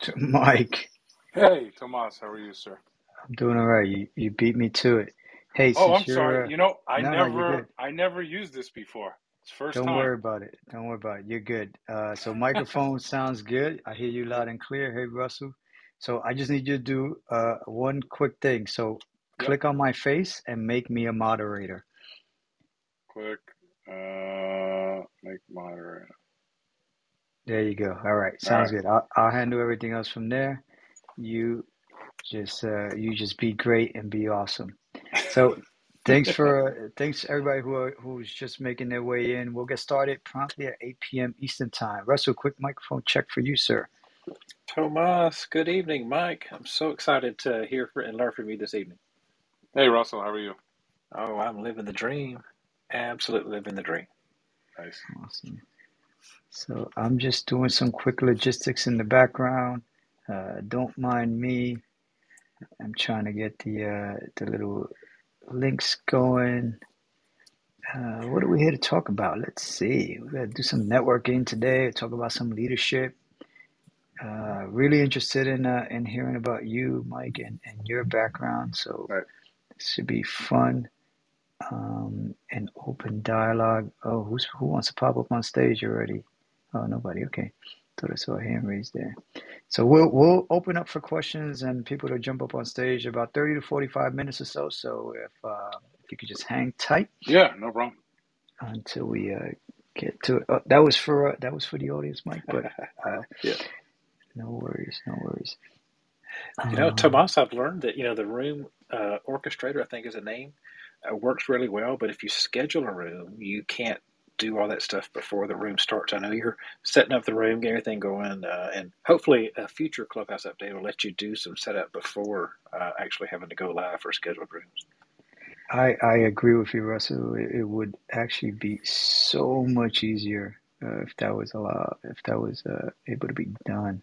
to Mike. Hey, Tomas, how are you, sir? I'm doing all right. You you beat me to it. Hey, Oh, since I'm sorry. you're uh, You know, I no no you're never, good. I never used this before. It's first Don't time. worry about it. Don't worry about it. You're good. Uh, so microphone sounds good. I hear you loud and clear. Hey Russell. So I just need you to do uh one quick thing. So yep. click on my face and make me a moderator. Click, uh, make moderator. There you go. All right, sounds right. good. I'll, I'll handle everything else from there. You just uh you just be great and be awesome. So thanks for thanks everybody who are who's just making their way in. We'll get started promptly at 8 p.m. Eastern time. Russell, quick microphone check for you, sir. Tomas, good evening, Mike. I'm so excited to hear for, and learn from you this evening. Hey, Russell, how are you? Oh, I'm living the dream. Absolutely living the dream. Nice. Awesome. So I'm just doing some quick logistics in the background. Uh, don't mind me. I'm trying to get the uh, the little links going. Uh, what are we here to talk about? Let's see. We're gonna do some networking today. Talk about some leadership. Uh, really interested in uh, in hearing about you, Mike, and, and your background. So right. this should be fun. Um, and open dialogue. Oh, who's who wants to pop up on stage already? Oh, nobody. Okay. Thought I saw a hand raised there. So we'll we'll open up for questions and people to jump up on stage about 30 to 45 minutes or so. So if uh, if you could just hang tight Yeah, no problem. until we uh, get to it. Uh, that was for uh, that was for the audience, Mike. But uh, Yeah. no worries, no worries. You know, Um, Tomas, I've learned that, you know, the room uh, orchestrator, I think is a name, uh, works really well. But if you schedule a room, you can't do all that stuff before the room starts. I know you're setting up the room, getting everything going, uh, and hopefully a future Clubhouse update will let you do some setup before uh, actually having to go live for scheduled rooms. I I agree with you, Russell. It, it would actually be so much easier uh, if that was allowed, if that was uh, able to be done.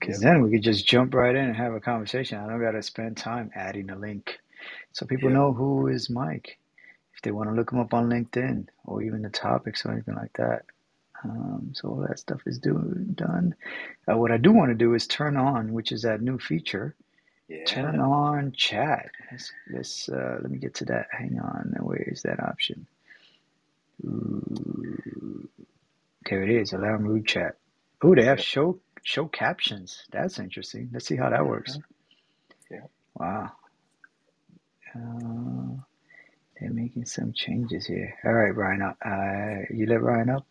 Because Yep. then we could just jump right in and have a conversation. I don't got to spend time adding a link, so people Yep. know who is Mike they want to look them up on LinkedIn or even the topics or anything like that. Um, so all that stuff is do, done. Uh, what I do want to do is turn on, which is that new feature. Turn on chat. Let's, let's uh, let me get to that. Hang on. Where is that option? Ooh, there it is. Allow room chat. Oh, they have show show captions. That's interesting. Let's see how that works. Yep. Wow. Uh, they're making some changes here. All right, Ryan. Uh, you let Ryan up.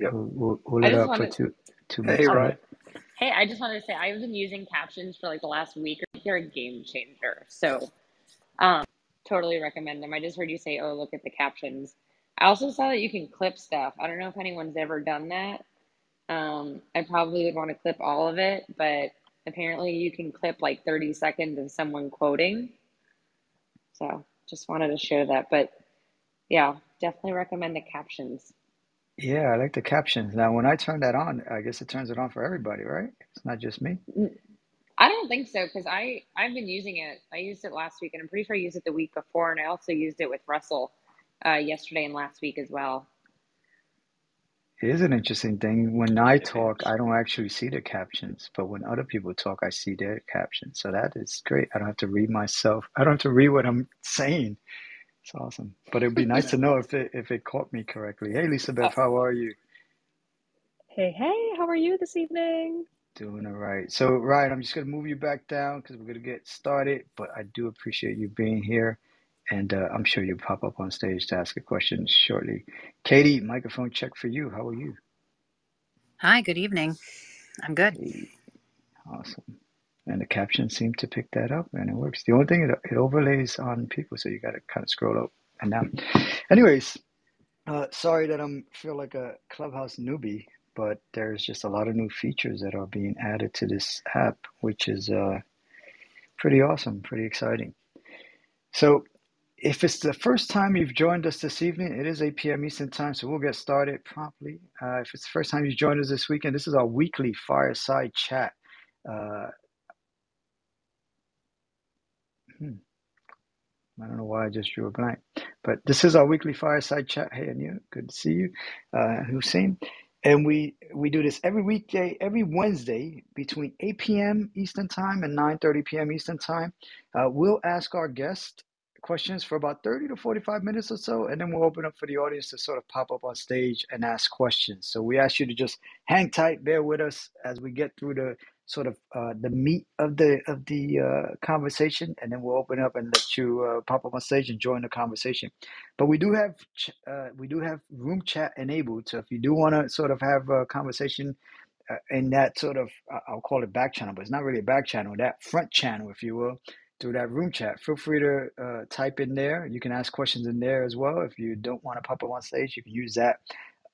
Yep. We'll, we'll, we'll let her just up for two two Hey, minutes. Go ahead. Ryan. hey, I just wanted to say I've been using captions for like the last week. They're a game changer. So, um, totally recommend them. I just heard you say, oh, look at the captions. I also saw that you can clip stuff. I don't know if anyone's ever done that. Um, I probably would want to clip all of it, but apparently you can clip like 30 seconds of someone quoting. So, just wanted to share that. But yeah, definitely recommend the captions. Yeah, I like the captions. Now, when I turn that on, I guess it turns it on for everybody, right? It's not just me. I don't think so because I I've been using it. I used it last week, and I'm pretty sure I used it the week before, and I also used it with Russell uh, yesterday and last week as well. It is an interesting thing. When I It talk, is. I don't actually see the captions, but when other people talk, I see their captions. So that is great. I don't have to read myself. I don't have to read what I'm saying. It's awesome. But it'd be nice to know if it if it caught me correctly. Hey, Lisa Uh, Beth, how are you? Hey, hey, how are you this evening? Doing all right. So, Ryan, I'm just gonna move you back down because we're gonna get started. But I do appreciate you being here, and uh, I'm sure you'll pop up on stage to ask a question shortly. Katie, microphone check for you. How are you? Hi, good evening. I'm good. Hey, awesome. And the captions seem to pick that up, and it works. The only thing it, it overlays on people, so you got to kind of scroll up and down. Anyways, uh, sorry that I'm feel like a clubhouse newbie, but there's just a lot of new features that are being added to this app, which is uh, pretty awesome, pretty exciting. So, if it's the first time you've joined us this evening, it is 8 p.m. Eastern Time, so we'll get started promptly. Uh, if it's the first time you've joined us this weekend, this is our weekly fireside chat. Uh, hmm, I don't know why I just drew a blank, but this is our weekly fireside chat. Hey, Anu, good to see you. Uh, Hussein. and we we do this every weekday, every Wednesday between 8 p.m. Eastern Time and 9:30 p.m. Eastern Time. Uh, we'll ask our guest questions for about 30 to 45 minutes or so, and then we'll open up for the audience to sort of pop up on stage and ask questions. So we ask you to just hang tight, bear with us as we get through the sort of uh, the meat of the of the uh, conversation, and then we'll open up and let you uh, pop up on stage and join the conversation. But we do have ch- uh, we do have room chat enabled, so if you do want to sort of have a conversation uh, in that sort of I'll call it back channel, but it's not really a back channel, that front channel, if you will. Through that room chat, feel free to uh, type in there. You can ask questions in there as well. If you don't want to pop up on stage, you can use that.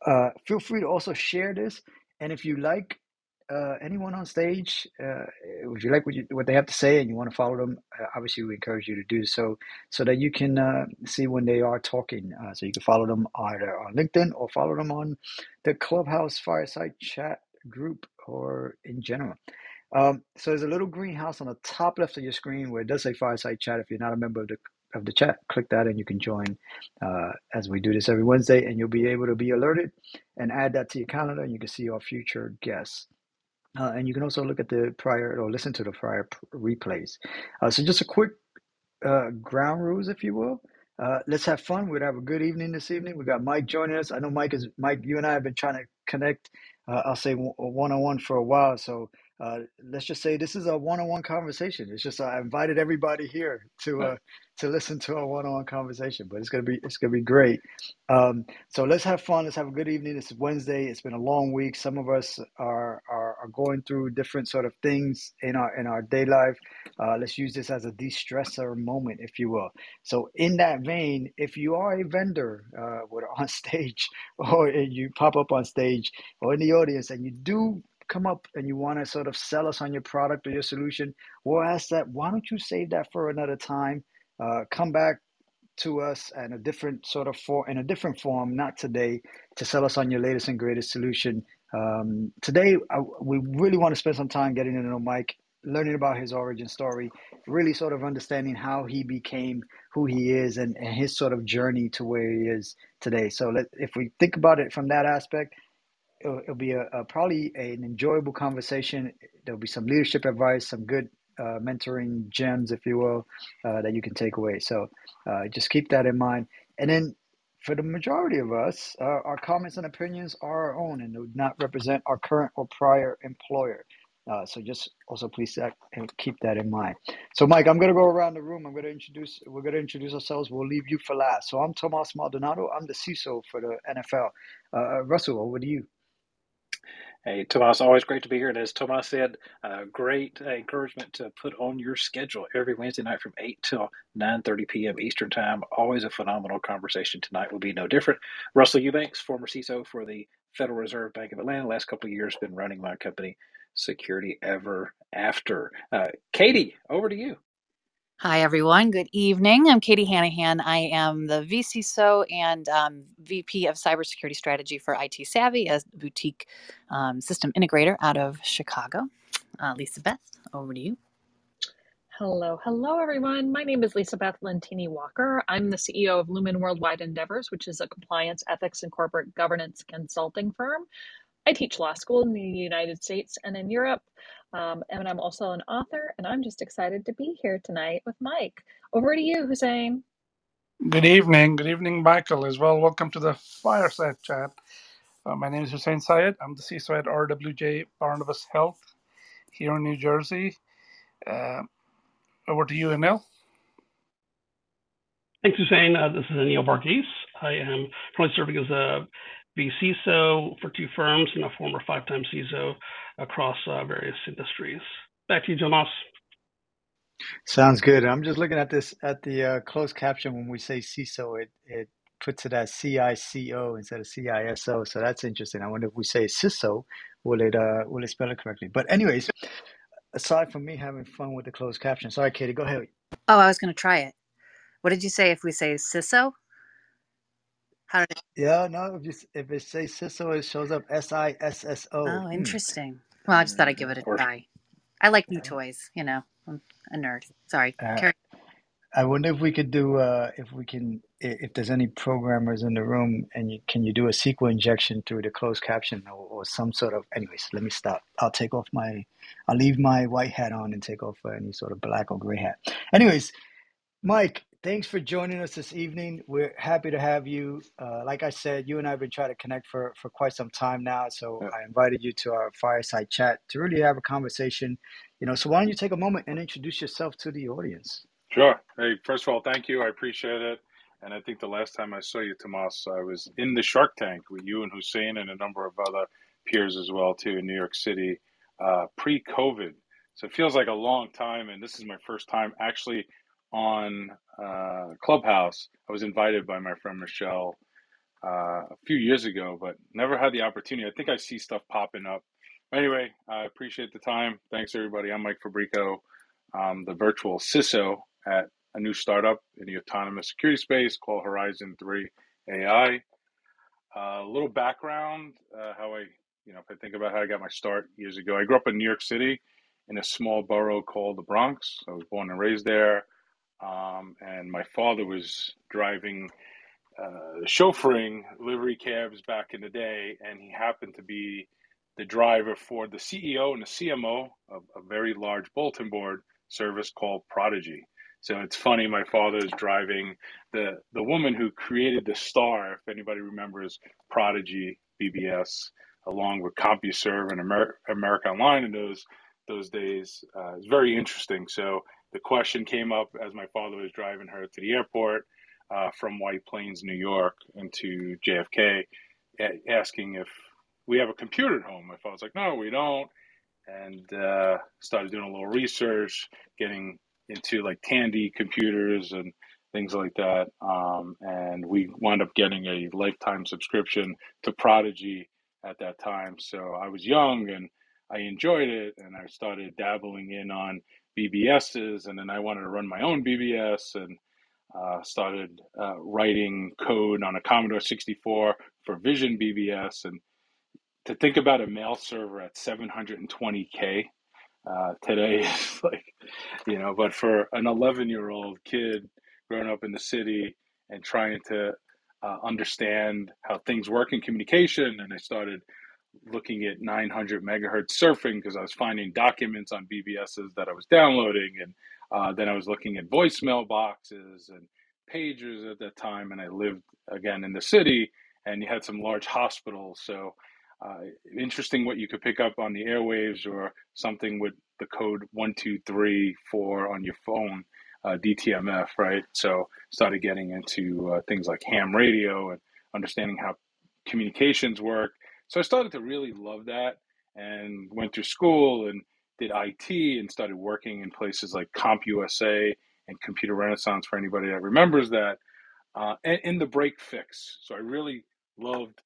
Uh, feel free to also share this. And if you like uh, anyone on stage, uh, if you like what, you, what they have to say and you want to follow them, uh, obviously we encourage you to do so so that you can uh, see when they are talking. So you can follow them either on LinkedIn or follow them on the Clubhouse Fireside Chat group or in general. Um, so there's a little greenhouse on the top left of your screen where it does say Fireside Chat. If you're not a member of the of the chat, click that and you can join uh, as we do this every Wednesday, and you'll be able to be alerted and add that to your calendar, and you can see our future guests. Uh, and you can also look at the prior or listen to the prior replays. Uh, so just a quick uh, ground rules, if you will. Uh, let's have fun. We'd have a good evening this evening. We got Mike joining us. I know Mike is Mike. You and I have been trying to connect. Uh, I'll say one on one for a while. So uh, let's just say this is a one on one conversation. It's just I invited everybody here to uh, to listen to a one on one conversation. But it's gonna be it's gonna be great. Um, so let's have fun. Let's have a good evening. This is Wednesday. It's been a long week. Some of us are are, are going through different sort of things in our in our day life. Uh, let's use this as a de-stressor moment, if you will. So in that vein, if you are a vendor, uh, whether on stage or you pop up on stage or in the audience, and you do come up and you want to sort of sell us on your product or your solution, we'll ask that. Why don't you save that for another time? Uh, come back to us in a different sort of form, in a different form, not today, to sell us on your latest and greatest solution. Um, today, I, we really want to spend some time getting to know Mike, learning about his origin story, really sort of understanding how he became who he is and, and his sort of journey to where he is today. So let, if we think about it from that aspect, it'll, it'll be a, a, probably an enjoyable conversation. There'll be some leadership advice, some good uh, mentoring gems, if you will, uh, that you can take away. So uh, just keep that in mind. And then for the majority of us, uh, our comments and opinions are our own and do not represent our current or prior employer. Uh, so just also please keep that in mind. So Mike, I'm going to go around the room. I'm going to introduce. We're going to introduce ourselves. We'll leave you for last. So I'm Tomas Maldonado. I'm the CISO for the NFL. Uh, Russell, over to you. Hey, Tomas, always great to be here. And as Tomas said, uh, great uh, encouragement to put on your schedule every Wednesday night from 8 till 9.30 p.m. Eastern Time. Always a phenomenal conversation. Tonight will be no different. Russell Eubanks, former CISO for the Federal Reserve Bank of Atlanta, last couple of years been running my company, Security Ever After. Uh, Katie, over to you. Hi, everyone. Good evening. I'm Katie Hanahan. I am the vCISO and um, VP of Cybersecurity Strategy for IT Savvy, a boutique um, system integrator out of Chicago. Uh, Lisa Beth, over to you. Hello, hello, everyone. My name is Lisa Beth Lentini Walker. I'm the CEO of Lumen Worldwide Endeavors, which is a compliance, ethics, and corporate governance consulting firm. I teach law school in the United States and in Europe. Um, and I'm also an author, and I'm just excited to be here tonight with Mike. Over to you, Hussein. Good evening. Good evening, Michael, as well. Welcome to the Fireside Chat. Uh, my name is Hussein Syed. I'm the CISO at RWJ Barnabas Health here in New Jersey. Uh, over to you, Anil. Thanks, Hussein. Uh, this is Anil Varghese. I am currently serving as a vCISO for two firms and a former five-time CISO across uh, various industries. Back to you, Tomas. Sounds good. I'm just looking at this at the uh, closed caption when we say CISO, it it puts it as CICO instead of CISO. So that's interesting. I wonder if we say CISO, will it uh will it spell it correctly? But anyways, aside from me having fun with the closed caption, sorry, Katie, go ahead. Oh, I was going to try it. What did you say if we say CISO? How did it? Yeah, no, if you if it says CISO, it shows up S I S S O. Oh, hmm. Well, I just thought I'd give it a try. I like new toys, you know. I'm a nerd. Sorry. Uh, I wonder if we could do uh, if we can if there's any programmers in the room and you, can you do a SQL injection through the closed caption or, or some sort of anyways let me stop I'll take off my I'll leave my white hat on and take off uh, any sort of black or gray hat anyways Mike thanks for joining us this evening we're happy to have you uh, like I said you and I have been trying to connect for for quite some time now so Yeah, I invited you to our fireside chat to really have a conversation you know so why don't you take a moment and introduce yourself to the audience sure. Hey, first of all, thank you. I appreciate it. And I think the last time I saw you, Tomas, I was in the Shark Tank with you and Hussein and a number of other peers as well too in New York City, uh, pre-COVID. So it feels like a long time. And this is my first time actually on uh, Clubhouse. I was invited by my friend Michelle uh, a few years ago, but never had the opportunity. I think I see stuff popping up. Anyway, I appreciate the time. Thanks, everybody. I'm Mike Fabrico, the virtual CISO at a new startup in the autonomous security space called Horizon 3 AI. A little background, uh, how I, you know, if I think about how I got my start years ago, I grew up in New York City in a small borough called the Bronx. I was born and raised there. Um, and my father was driving uh, chauffeuring livery cabs back in the day, and he happened to be the driver for the CEO and the CMO of a very large bulletin board service called Prodigy. So it's funny, my father is driving the the woman who created the star, if anybody remembers Prodigy BBS, along with CompuServe and Amer- America Online in those those days. Uh, it's very interesting. So the question came up as my father was driving her to the airport uh, from White Plains, New York, into JFK, asking if we have a computer at home. My father's like, no, we don't. And uh, started doing a little research, getting into like Tandy computers and things like that. Um, and we wound up getting a lifetime subscription to Prodigy at that time. So I was young and I enjoyed it, and I started dabbling in on BBSs, and then I wanted to run my own BBS and uh, started uh, writing code on a Commodore 64 for Vision BBS, and to think about a mail server at 720k uh, today is like, you know, but for an 11 year old kid growing up in the city and trying to uh, understand how things work in communication, and I started looking at 900 megahertz surfing because I was finding documents on BBSs that I was downloading, and uh, then I was looking at voicemail boxes and pagers at that time, and I lived again in the city, and you had some large hospitals, so. Uh, interesting what you could pick up on the airwaves or something with the code 1234 on your phone, uh, DTMF, right? So started getting into uh, things like ham radio and understanding how communications work. So I started to really love that and went through school and did IT and started working in places like CompUSA and Computer Renaissance for anybody that remembers that, uh, and in the break fix. So I really loved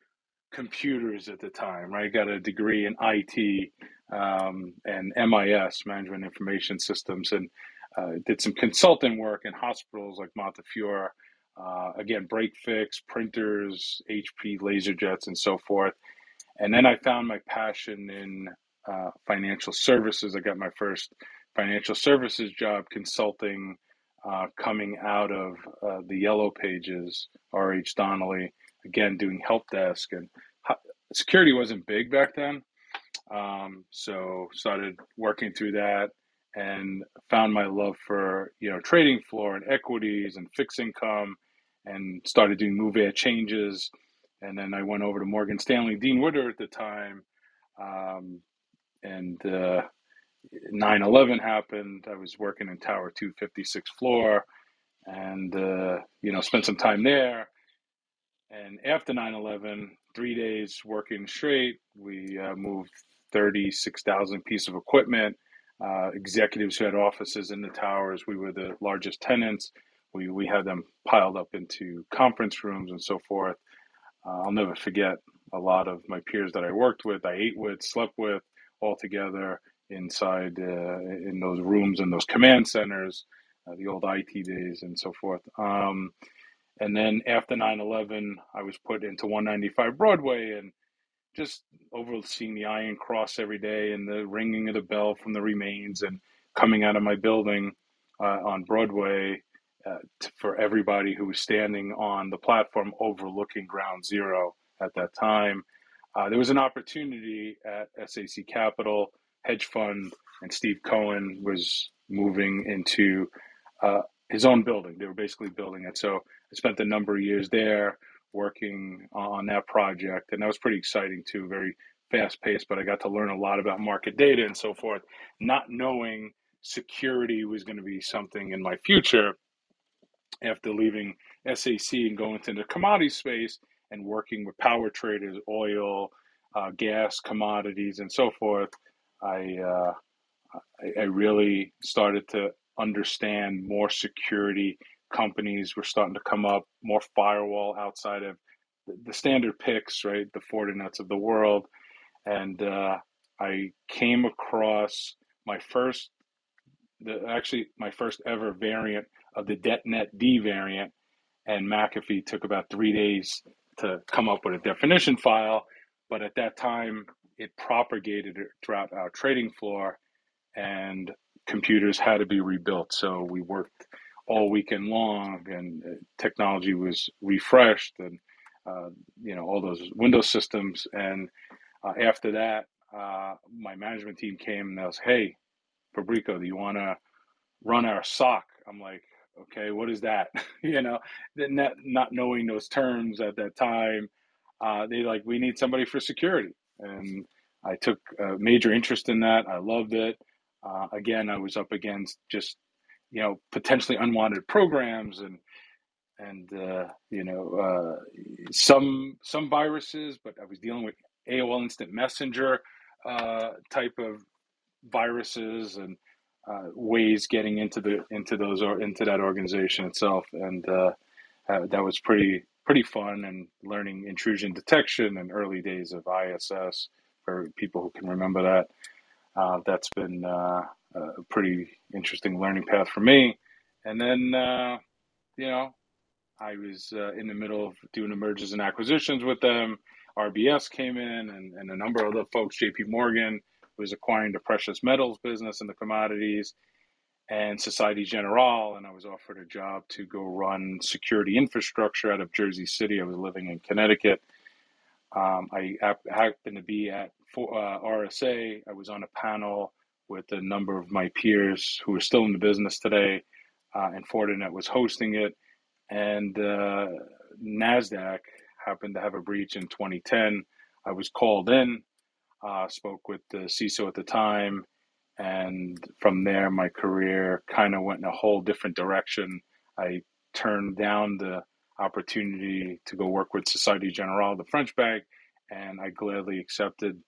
computers at the time, right? Got a degree in IT um, and MIS, Management Information Systems, and uh, did some consulting work in hospitals like Montefiore. Uh, again, break fix, printers, HP laser jets, and so forth. And then I found my passion in uh, financial services. I got my first financial services job consulting uh, coming out of uh, the Yellow Pages, R.H. Donnelly, again, doing help desk. And security wasn't big back then. Um, so started working through that and found my love for, you know, trading floor and equities and fixed income and started doing move air changes. And then I went over to Morgan Stanley, Dean Witter at the time. Um, and uh, 9/11 happened. I was working in Tower 256 floor, and uh, you know spent some time there. And after 9/11, three days working straight, we uh, moved 36,000 pieces of equipment. Uh, executives who had offices in the towers, we were the largest tenants. We we had them piled up into conference rooms and so forth. Uh, I'll never forget a lot of my peers that I worked with, I ate with, slept with, all together inside uh, in those rooms and those command centers, uh, the old IT days and so forth. Um, and then after 9 11, I was put into 195 Broadway and just overseeing the Iron Cross every day and the ringing of the bell from the remains and coming out of my building uh, on Broadway uh, for everybody who was standing on the platform overlooking ground zero at that time. Uh, there was an opportunity at SAC Capital hedge fund, and Steve Cohen was moving into uh, his own building. They were basically building it. So I spent a number of years there working on that project, and that was pretty exciting too. Very fast paced, but I got to learn a lot about market data and so forth. Not knowing security was going to be something in my future after leaving SAC and going into the commodity space and working with power traders, oil, uh, gas, commodities, and so forth. I, uh, I I really started to understand more security companies were starting to come up, more firewall outside of the, the standard PIX, right? The Fortinets of the world. And uh, I came across my first, the actually my first ever variant of the DetNet D variant. And McAfee took about three days to come up with a definition file. But at that time, it propagated throughout our trading floor and computers had to be rebuilt. So we worked all weekend long, and uh, technology was refreshed, and uh, you know all those Windows systems. And uh, after that, uh, my management team came and they was, "Hey, Fabrico, do you want to run our SOC?" I'm like, "Okay, what is that?" you know, not not knowing those terms at that time. Uh, they like, "We need somebody for security," and I took a major interest in that. I loved it. Uh, again, I was up against just you know potentially unwanted programs and and uh, you know uh, some some viruses, but I was dealing with AOL Instant Messenger uh, type of viruses and uh, ways getting into the into those or into that organization itself, and uh, uh, that was pretty pretty fun and learning intrusion detection and early days of ISS for people who can remember that. Uh, that's been uh, a pretty interesting learning path for me. And then, uh, you know, I was uh, in the middle of doing the mergers and acquisitions with them. RBS came in, and, and a number of other folks. JP Morgan was acquiring the precious metals business and the commodities, and Societe Generale. And I was offered a job to go run security infrastructure out of Jersey City. I was living in Connecticut. Um, I happened to be at uh, RSA. I was on a panel with a number of my peers who are still in the business today, uh, and Fortinet was hosting it. And uh, NASDAQ happened to have a breach in 2010. I was called in, uh, spoke with the CISO at the time, and from there, my career kind of went in a whole different direction. I turned down the opportunity to go work with Societe Generale, the French bank, and I gladly accepted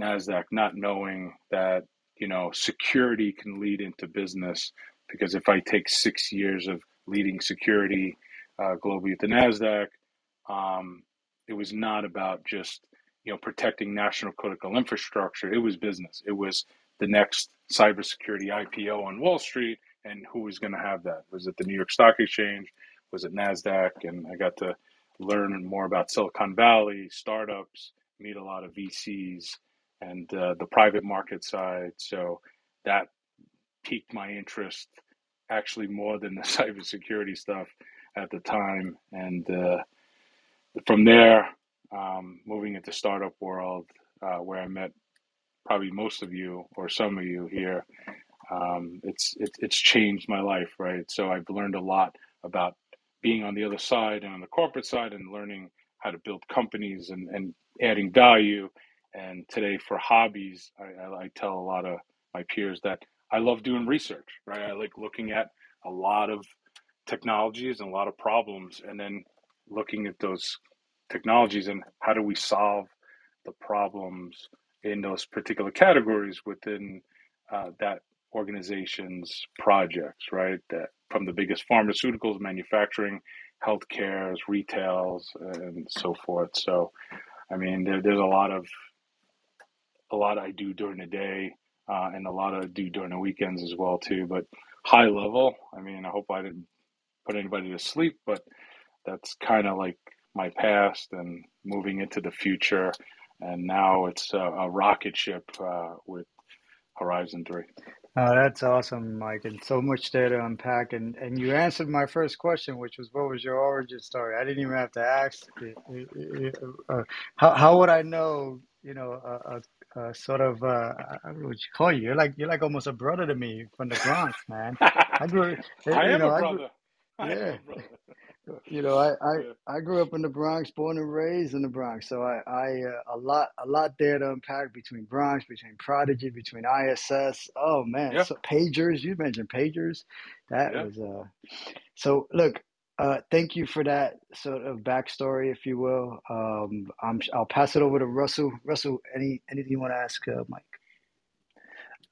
NASDAQ, not knowing that you know, security can lead into business because if I take six years of leading security uh, globally at the Nasdaq, um, it was not about just you know protecting national critical infrastructure. It was business. It was the next cybersecurity IPO on Wall Street, and who was going to have that? Was it the New York Stock Exchange? Was it Nasdaq? And I got to learn more about Silicon Valley startups, meet a lot of VCs, and uh, the private market side. So that piqued my interest actually more than the cybersecurity stuff at the time. And uh, from there, um, moving into startup world, uh, where I met probably most of you or some of you here, um, it's it, it's changed my life, right? So I've learned a lot about being on the other side and on the corporate side, and learning how to build companies and, and adding value and today, for hobbies, I, I, I tell a lot of my peers that I love doing research, right? I like looking at a lot of technologies and a lot of problems, and then looking at those technologies and how do we solve the problems in those particular categories within uh, that organization's projects, right? That from the biggest pharmaceuticals, manufacturing, healthcare, retails, and so forth. So, I mean, there, there's a lot of a lot I do during the day, uh, and a lot I do during the weekends as well too. But high level, I mean, I hope I didn't put anybody to sleep, but that's kind of like my past and moving into the future. And now it's a, a rocket ship uh, with Horizon Three. Oh, that's awesome, Mike, and so much there to unpack. And and you answered my first question, which was, what was your origin story? I didn't even have to ask. Uh, how how would I know? You know, a, a, a sort of uh, what you call you. You're like you're like almost a brother to me from the Bronx, man. I grew, I you am know, a I grew, brother. I am yeah. You know, I, I, Yeah. I grew up in the Bronx, born and raised in the Bronx. So I, I uh, a lot a lot there to unpack between Bronx, between Prodigy, between ISS. Oh man, Yeah. so pagers. You mentioned pagers. That Yeah. was uh. So look, uh, thank you for that sort of backstory, if you will. Um, I'm I'll pass it over to Russell. Russell, any anything you want to ask uh, Mike?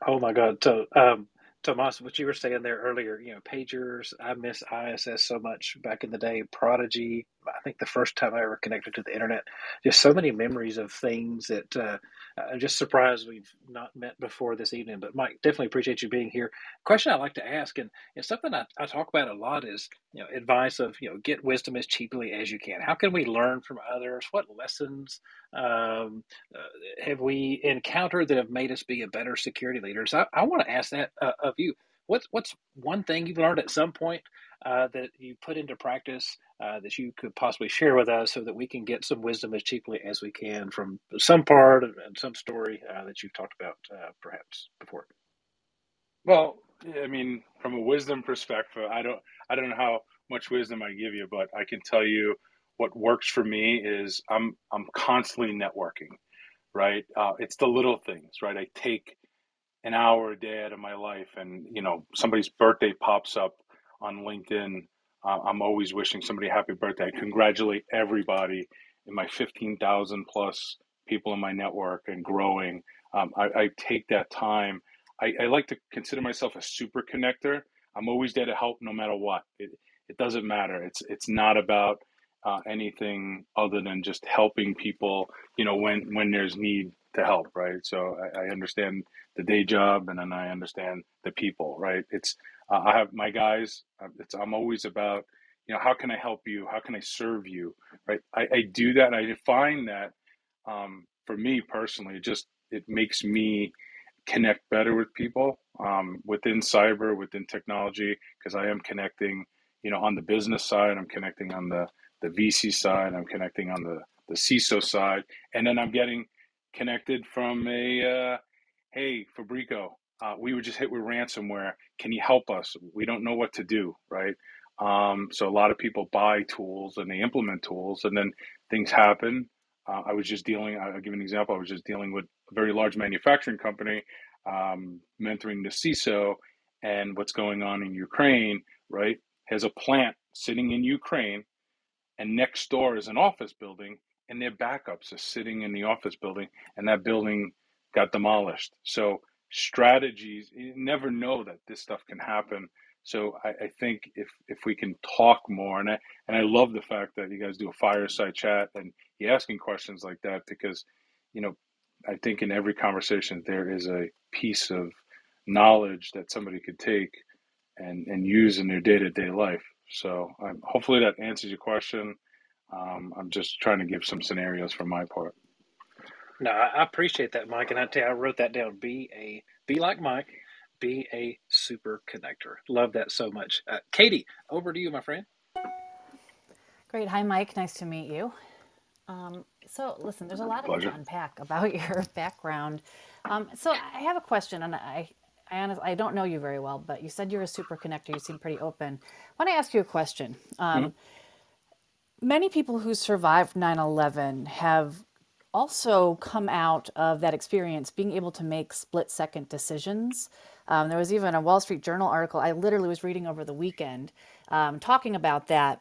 Oh my God. So, um, Tomas, what you were saying there earlier, you know, pagers, I miss ISS so much back in the day. Prodigy, I think the first time I ever connected to the internet, just so many memories of things that uh, I'm just surprised we've not met before this evening. But Mike, definitely appreciate you being here. Question I like to ask, and it's something I, I talk about a lot is, you know, advice of, you know, get wisdom as cheaply as you can. How can we learn from others? What lessons um, uh, have we encountered that have made us be a better security leaders? I, I want to ask that uh, of you. What's what's one thing you've learned at some point uh, that you put into practice uh, that you could possibly share with us, so that we can get some wisdom as cheaply as we can from some part and some story uh, that you've talked about, uh, perhaps before? Well, I mean, from a wisdom perspective, I don't I don't know how much wisdom I give you, but I can tell you what works for me is I'm I'm constantly networking, right? Uh, it's the little things, right? I take an hour a day out of my life, and you know, somebody's birthday pops up on LinkedIn. Uh, I'm always wishing somebody happy birthday. I congratulate everybody in my 15,000 plus people in my network and growing. Um, I, I take that time. I, I like to consider myself a super connector. I'm always there to help no matter what. It, it doesn't matter. It's it's not about uh, anything other than just helping people. You know, when when there's need to help, right? So I, I understand the day job, and then I understand the people, right? It's uh, I have my guys. uh, It's I'm always about you know how can I help you? How can I serve you? Right? I, I do that, I find that um, for me personally, it just it makes me connect better with people um, within cyber, within technology, because I am connecting. You know, on the business side, I'm connecting on the the VC side, I'm connecting on the the CISO side, and then I'm getting connected from a uh, hey Fabrico, uh, we were just hit with ransomware. Can you help us? We don't know what to do, right? Um, so a lot of people buy tools and they implement tools, and then things happen. Uh, I was just dealing. I'll give an example. I was just dealing with a very large manufacturing company, um, mentoring the CISO, and what's going on in Ukraine. Right, has a plant sitting in Ukraine and next door is an office building and their backups are sitting in the office building and that building got demolished so strategies you never know that this stuff can happen so I, I think if if we can talk more and I and I love the fact that you guys do a fireside chat and you're asking questions like that because you know I think in every conversation there is a piece of knowledge that somebody could take and and use in their day to day life. So um, hopefully that answers your question. Um, I'm just trying to give some scenarios from my part. No, I I appreciate that, Mike, and I tell you, I wrote that down. Be a be like Mike. Be a super connector. Love that so much. Uh, Katie, over to you, my friend. Great. Hi, Mike. Nice to meet you. Um, so, listen, there's a lot of to unpack about your background. Um, so, I have a question, and I, I honestly, I don't know you very well, but you said you're a super connector. You seem pretty open. I want to ask you a question. Um, many people who survived 9/11 have also come out of that experience being able to make split second decisions. Um, there was even a Wall Street Journal article I literally was reading over the weekend um, talking about that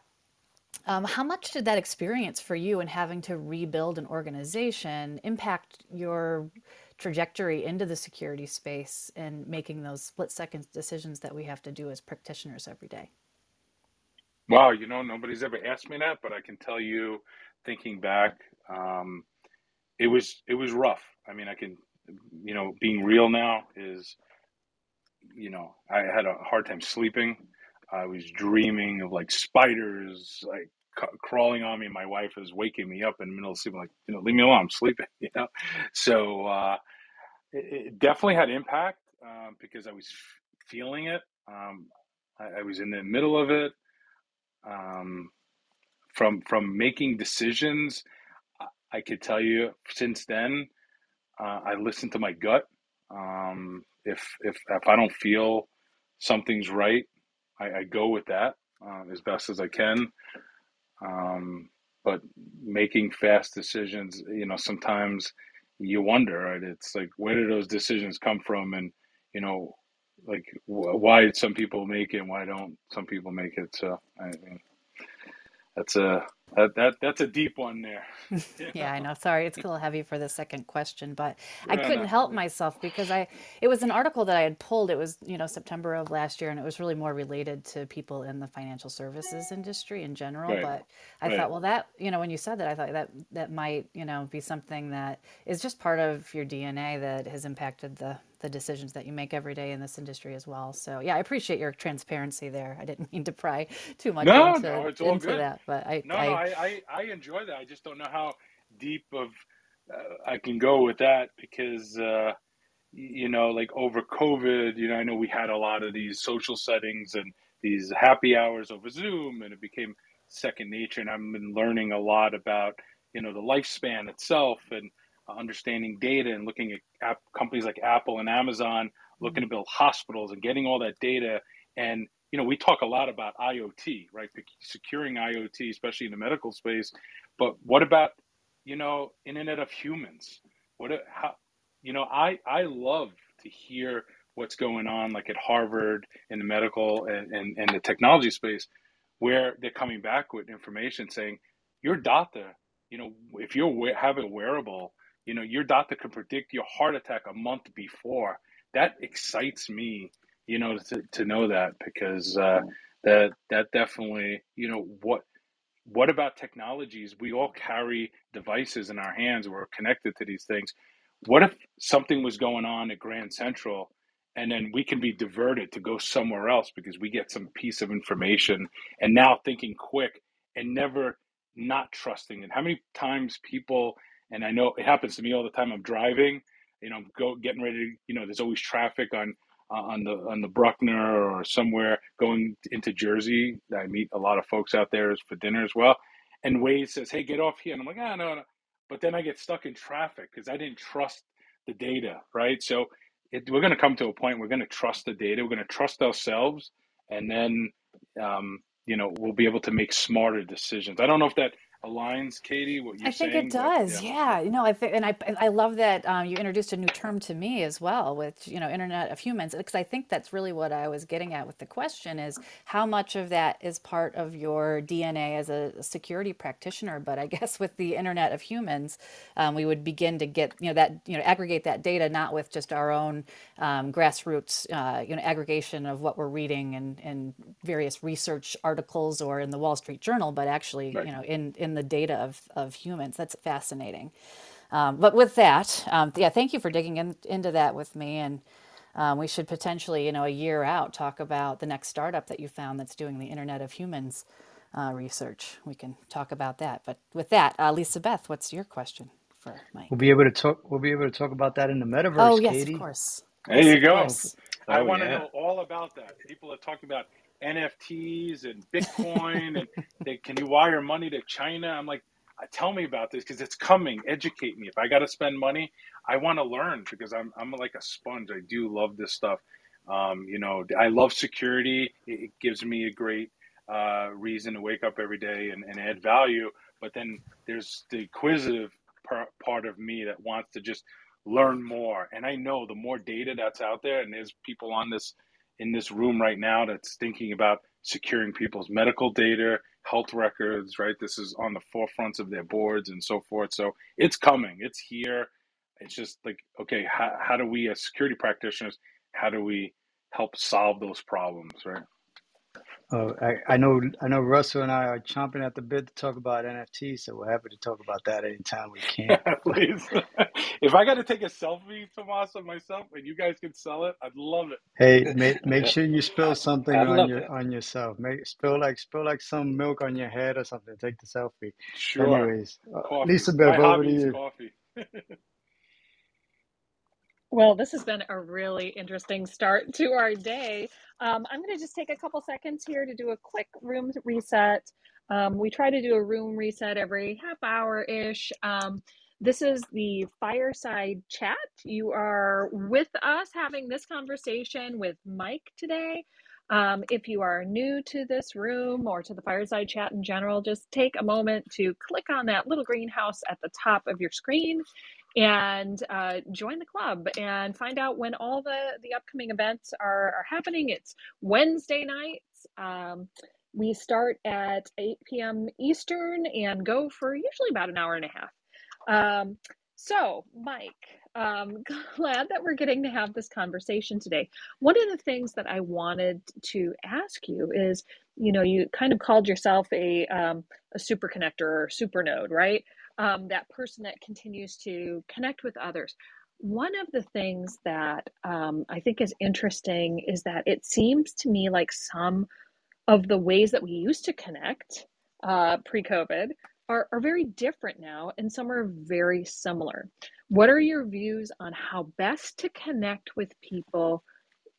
um, how much did that experience for you and having to rebuild an organization impact your trajectory into the security space and making those split second decisions that we have to do as practitioners every day? Wow, you know nobody's ever asked me that, but I can tell you, thinking back, um, it was it was rough. I mean, I can, you know, being real now is, you know, I had a hard time sleeping. I was dreaming of like spiders like c- crawling on me. My wife is waking me up in the middle of sleeping, like, you know, leave me alone, I'm sleeping, you know. So uh, it, it definitely had impact. um, because I was f- feeling it. Um, I, I, was in the middle of it. Um, from from making decisions, I could tell you since then, uh, I listen to my gut. Um, if if if I don't feel something's right, I, I go with that uh, as best as I can. Um, but making fast decisions, you know, sometimes you wonder, right? It's like where do those decisions come from, and you know, like wh- why did some people make it, and why don't some people make it? So I mean, that's a that, that that's a deep one there. yeah, I know. Sorry, it's a little heavy for the second question, but I Yeah, couldn't no. help myself because I it was an article that I had pulled. It was, you know, September of last year and it was really more related to people in the financial services industry in general, Right, but I right. thought, well, that, you know, when you said that, I thought that that might, you know, be something that is just part of your DNA that has impacted the the decisions that you make every day in this industry as well. So, yeah, I appreciate your transparency there. I didn't mean to pry too much No, into no, it's all into good. that, but I No, no, I I, I, I enjoy that. I just don't know how deep of uh, I can go with that because uh, you know, like over COVID, you know, I know we had a lot of these social settings and these happy hours over Zoom, and it became second nature. And I've been learning a lot about you know the lifespan itself and understanding data and looking at app, companies like Apple and Amazon looking to build hospitals and getting all that data. And you know we talk a lot about IoT right? Securing IoT especially in the medical space. But what about you know internet of humans? What a- how you know I I love to hear what's going on like at Harvard in the medical and and, and the technology space where they're coming back with information saying your data. you know if you're we- have a wearable you know your doctor can predict your heart attack a month before that excites me you know to, to know that because uh, that that definitely you know what what about technologies? We all carry devices in our hands. We're connected to these things. What if something was going on at Grand Central and then we can be diverted to go somewhere else because we get some piece of information and now thinking quick and never not trusting it? How many times people, and I know it happens to me all the time, I'm driving, you know, go getting ready to, you know, there's always traffic on uh, on the on the Bruckner or somewhere going into Jersey. I meet a lot of folks out there for dinner as well. And Waze says, "Hey, get off here," and I'm like, "Ah, no, no." But then I get stuck in traffic because I didn't trust the data, right? So it, we're going to come to a point we're going to trust the data. We're going to trust ourselves, and then um, you know we'll be able to make smarter decisions. I don't know if that aligns, Katie, what you're I think it saying, but does. yeah, Yeah. You know, I think, and I, I love that um, you introduced a new term to me as well with, you know, Internet of Humans, because I think that's really what I was getting at with the question is how much of that is part of your DNA as a security practitioner. But I guess with the Internet of Humans, um, we would begin to get, you know, that, you know, aggregate that data, not with just our own um, grassroots, uh, you know, aggregation of what we're reading in, in various research articles or in the Wall Street Journal, but actually, right. you know, in, in the data of, of humans. That's fascinating. Um, but with that, um, yeah, thank you for digging in, into that with me. And um, we should potentially, you know, a year out, talk about the next startup that you found that's doing the Internet of Humans uh, research. We can talk about that. But with that, uh, Lisa Beth, what's your question for Mike? We'll Mike? be able to talk. We'll be able to talk about that in the metaverse. Oh, metaverse, yes, of course. There Yes, you go. Oh, course. I oh want to yeah. know all about that. People are talking about NFTs and Bitcoin, and they can you wire money to China? I'm like, uh, tell me about this because it's coming. Educate me. If I got to spend money, I want to learn because I'm I'm like a sponge. I do love this stuff. Um, you know, I love security. It, it gives me a great uh, reason to wake up every day and, and add value. But then there's the acquisitive par- part of me that wants to just learn more. And I know the more data that's out there, and there's people on this in this room right now that's thinking about securing people's medical data, health records, right? This is on the forefronts of their boards and so forth. So it's coming, it's here. It's just like, okay, how, how do we, as security practitioners, how do we help solve those problems, right? Uh, I, I know. I know. Russell and I are chomping at the bit to talk about NFT, so we're happy to talk about that anytime we can. Please. if I got to take a selfie, Tomas, of myself, and you guys can sell it, I'd love it. Hey, make make sure you spill something I'd on your that. on yourself. Make spill like spill like some milk on your head or something. Take the selfie. Sure. Anyways, Coffee. Lisa Beth, over to you. Well, this has been a really interesting start to our day. Um, I'm going to just take a couple seconds here to do a quick room reset. Um, we try to do a room reset every half hour ish. Um, this is the fireside chat. You are with us having this conversation with Mike today. Um, if you are new to this room or to the fireside chat in general, just take a moment to click on that little greenhouse at the top of your screen and uh, join the club and find out when all the the upcoming events are, are happening. It's Wednesday nights. Um, we start at 8 p.m. Eastern and go for usually about an hour and a half. Um, so, Mike, um, glad that we're getting to have this conversation today. One of the things that I wanted to ask you is, you know, you kind of called yourself a um, a super connector or super node, right? Um, that person that continues to connect with others. One of the things that um, I think is interesting is that it seems to me like some of the ways that we used to connect uh, pre COVID are, are very different now, and some are very similar. What are your views on how best to connect with people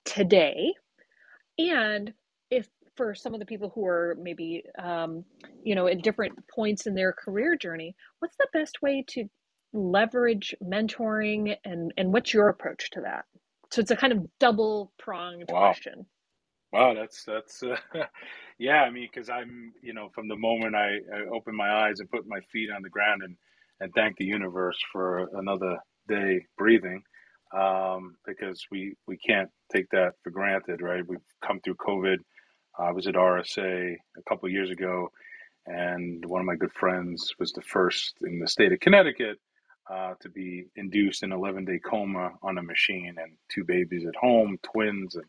today? And for some of the people who are maybe um, you know at different points in their career journey what's the best way to leverage mentoring and and what's your approach to that so it's a kind of double pronged Wow. question Wow, that's that's uh, yeah. I mean, because I'm you know from the moment I, I open my eyes and put my feet on the ground and and thank the universe for another day breathing, um, because we we can't take that for granted, right? We've come through COVID. I was at RSA a couple years ago, and one of my good friends was the first in the state of Connecticut uh, to be induced in 11 day coma on a machine, and two babies at home, twins, and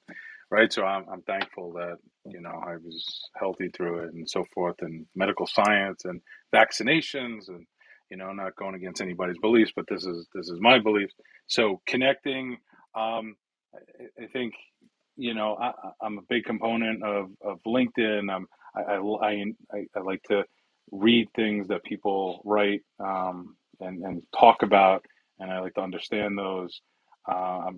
right. So I'm I'm thankful that you know I was healthy through it and so forth, and medical science and vaccinations, and you know not going against anybody's beliefs, but this is this is my beliefs. So connecting, um, I, I think you know I, I- am a big component of of LinkedIn. I'm I, I, I, I like to read things that people write um, and, and talk about, and I like to understand those. Uh,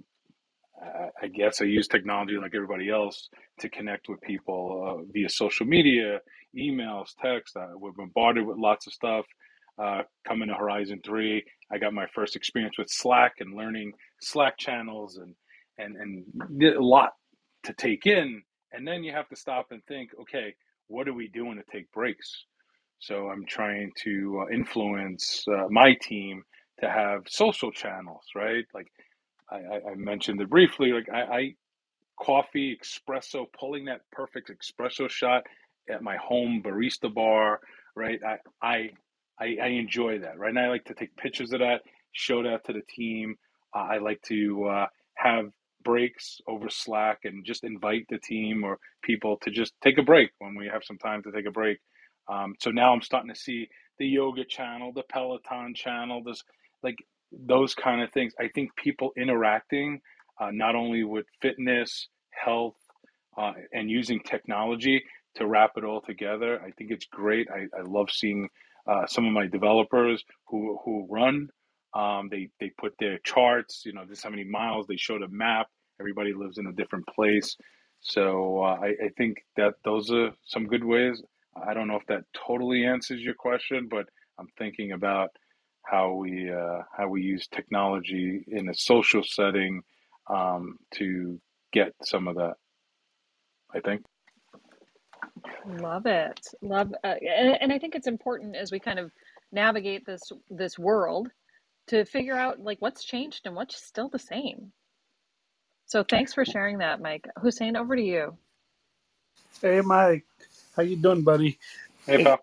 I I guess I use technology like everybody else to connect with people uh, via social media, emails, text. Uh, we're bombarded with lots of stuff. Uh, coming to Horizon Three, I got my first experience with Slack and learning Slack channels and and and a lot to take in. And then you have to stop and think, okay, what are we doing to take breaks? So I'm trying to uh, influence uh, my team to have social channels, right? Like I, I, mentioned it briefly. Like I, I coffee espresso, pulling that perfect espresso shot at my home barista bar, right? I I I, I enjoy that, right? And I like to take pictures of that, show that to the team. Uh, I like to uh, have breaks over Slack and just invite the team or people to just take a break when we have some time to take a break. Um, so now I'm starting to see the yoga channel, the Peloton channel, this like those kind of things. I think people interacting uh, not only with fitness, health, uh, and using technology to wrap it all together. I think it's great. I, I love seeing uh, some of my developers who who run. Um, they they put their charts. You know, this how many miles. They showed a map. Everybody lives in a different place. So uh, I, I think that those are some good ways. I don't know if that totally answers your question, but I'm thinking about how we uh, how we use technology in a social setting um, to get some of that. I think. love it love uh, and, and i think it's important as we kind of navigate this this world to figure out like what's changed and what's still the same so thanks for sharing that mike hussein over to you Hey, Mike, how you doing, buddy? Hey, Hey, pal.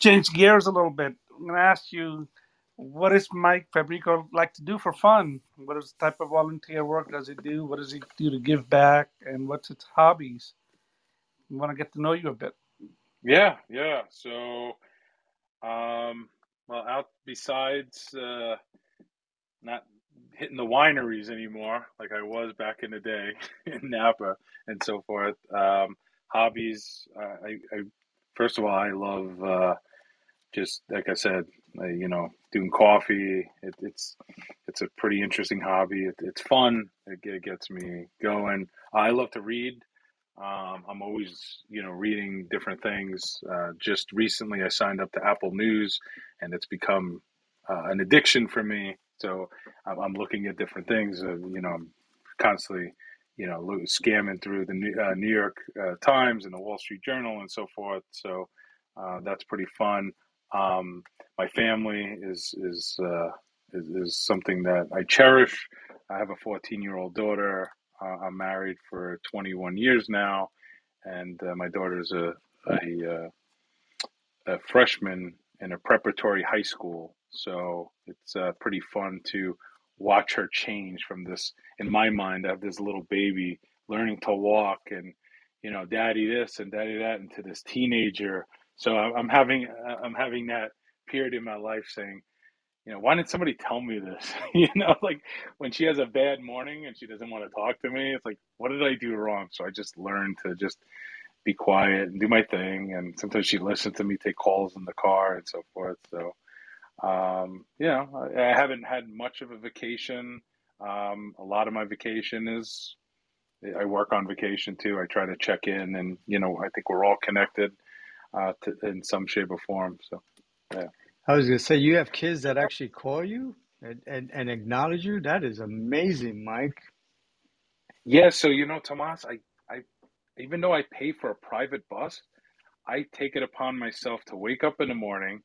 change gears a little bit. I'm gonna ask you, what does Mike Fabrico like to do for fun? What is the type of volunteer work does he do? What does he do to give back? And what's his hobbies? We want to get to know you a bit. Yeah, yeah. So, um, well, out besides uh, not hitting the wineries anymore like I was back in the day in Napa and so forth. Um, hobbies. Uh, I, I first of all, I love uh, just like I said, uh, you know, doing coffee. It, it's it's a pretty interesting hobby. It, it's fun. It, it gets me going. I love to read. Um, I'm always, you know, reading different things. Uh, just recently, I signed up to Apple News, and it's become uh, an addiction for me. So I'm, I'm looking at different things. Uh, you know, I'm constantly, you know, lo- scamming through the New, uh, New York uh, Times and the Wall Street Journal and so forth. So uh, that's pretty fun. Um, my family is is, uh, is is something that I cherish. I have a 14 year old daughter. I'm married for 21 years now, and uh, my daughter's a a, uh, a freshman in a preparatory high school. So it's uh, pretty fun to watch her change from this. In my mind, I have this little baby learning to walk and you know, daddy this and daddy that, into this teenager. So I'm having uh, I'm having that period in my life saying, you know, why didn't somebody tell me this? you know, like when she has a bad morning and she doesn't want to talk to me, it's like, what did I do wrong? So I just learned to just be quiet and do my thing. And sometimes she listens to me take calls in the car and so forth. So, um, you know, I, I haven't had much of a vacation. Um, a lot of my vacation is I work on vacation too. I try to check in, and you know, I think we're all connected uh, to, in some shape or form. So, yeah. I was gonna say you have kids that actually call you and, and, and acknowledge you. That is amazing, Mike. Yeah, so you know, Tomas, I, I, even though I pay for a private bus, I take it upon myself to wake up in the morning,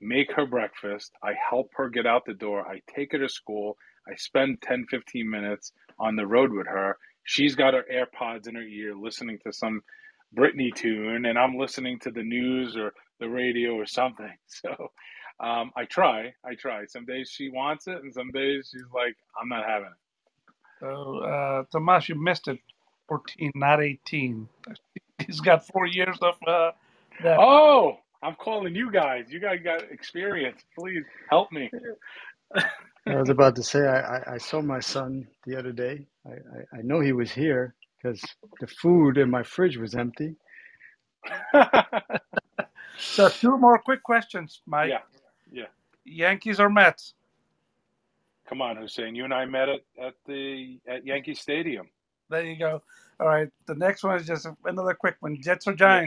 make her breakfast, I help her get out the door, I take her to school, I spend 10, 15 minutes on the road with her. She's got her AirPods in her ear listening to some Britney tune, and I'm listening to the news or the radio or something. So um, I try, I try. Some days she wants it, and some days she's like, I'm not having it. So, uh, Tomas, you missed it. 14, not 18. He's got four years of uh, that. Oh, I'm calling you guys. You guys got experience. Please help me. I was about to say I, I, I saw my son the other day. I, I, I know he was here because the food in my fridge was empty. So, two more quick questions, Mike. yeah, yeah. Yankees or Mets? Come on, Hussein. You and I met at, at the at Yankee Stadium. There you go. All right. The next one is just another quick one. Jets or Yeah.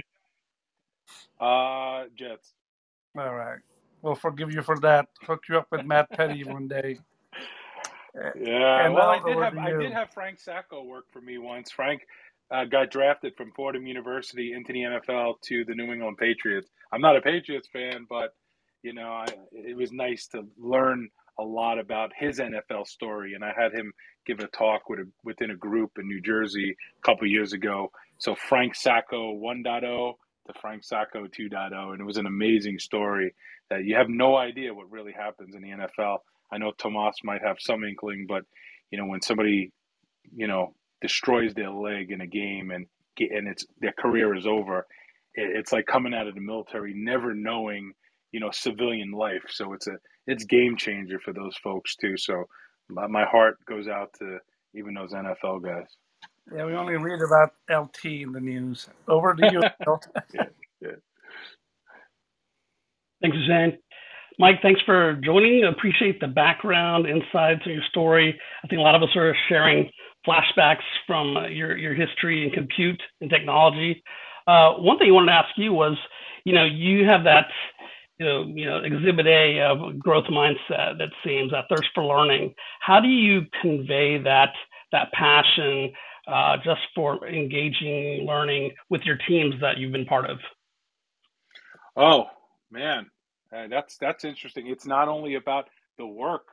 Uh, Jets. All right. We'll forgive you for that. Hook you up with Matt Petty one day. Yeah. And Well, I did have I did have Frank Sacco work for me once. Frank uh, got drafted from Fordham University into the NFL to the New England Patriots. I'm not a Patriots fan, but you know, I, it was nice to learn a lot about his NFL story. And I had him give a talk with a, within a group in New Jersey a couple years ago. So Frank Sacco 1.0 to Frank Sacco 2.0, and it was an amazing story that you have no idea what really happens in the NFL. I know Tomas might have some inkling, but you know when somebody you know destroys their leg in a game and and it's their career is over, it, it's like coming out of the military, never knowing you know civilian life. So it's a it's game changer for those folks too. So my, my heart goes out to even those NFL guys. Yeah, we only read about LT in the news. Over to you. Phil. Yeah, yeah. Thanks, Suzanne. Mike, thanks for joining. I appreciate the background, insights, and your story. I think a lot of us are sharing flashbacks from uh, your your history in compute and technology. Uh, one thing I wanted to ask you was, you know, you have that, you know, you know, exhibit A of growth mindset that seems that thirst for learning. How do you convey that that passion uh, just for engaging learning with your teams that you've been part of? Oh man, uh, that's that's interesting. It's not only about the work.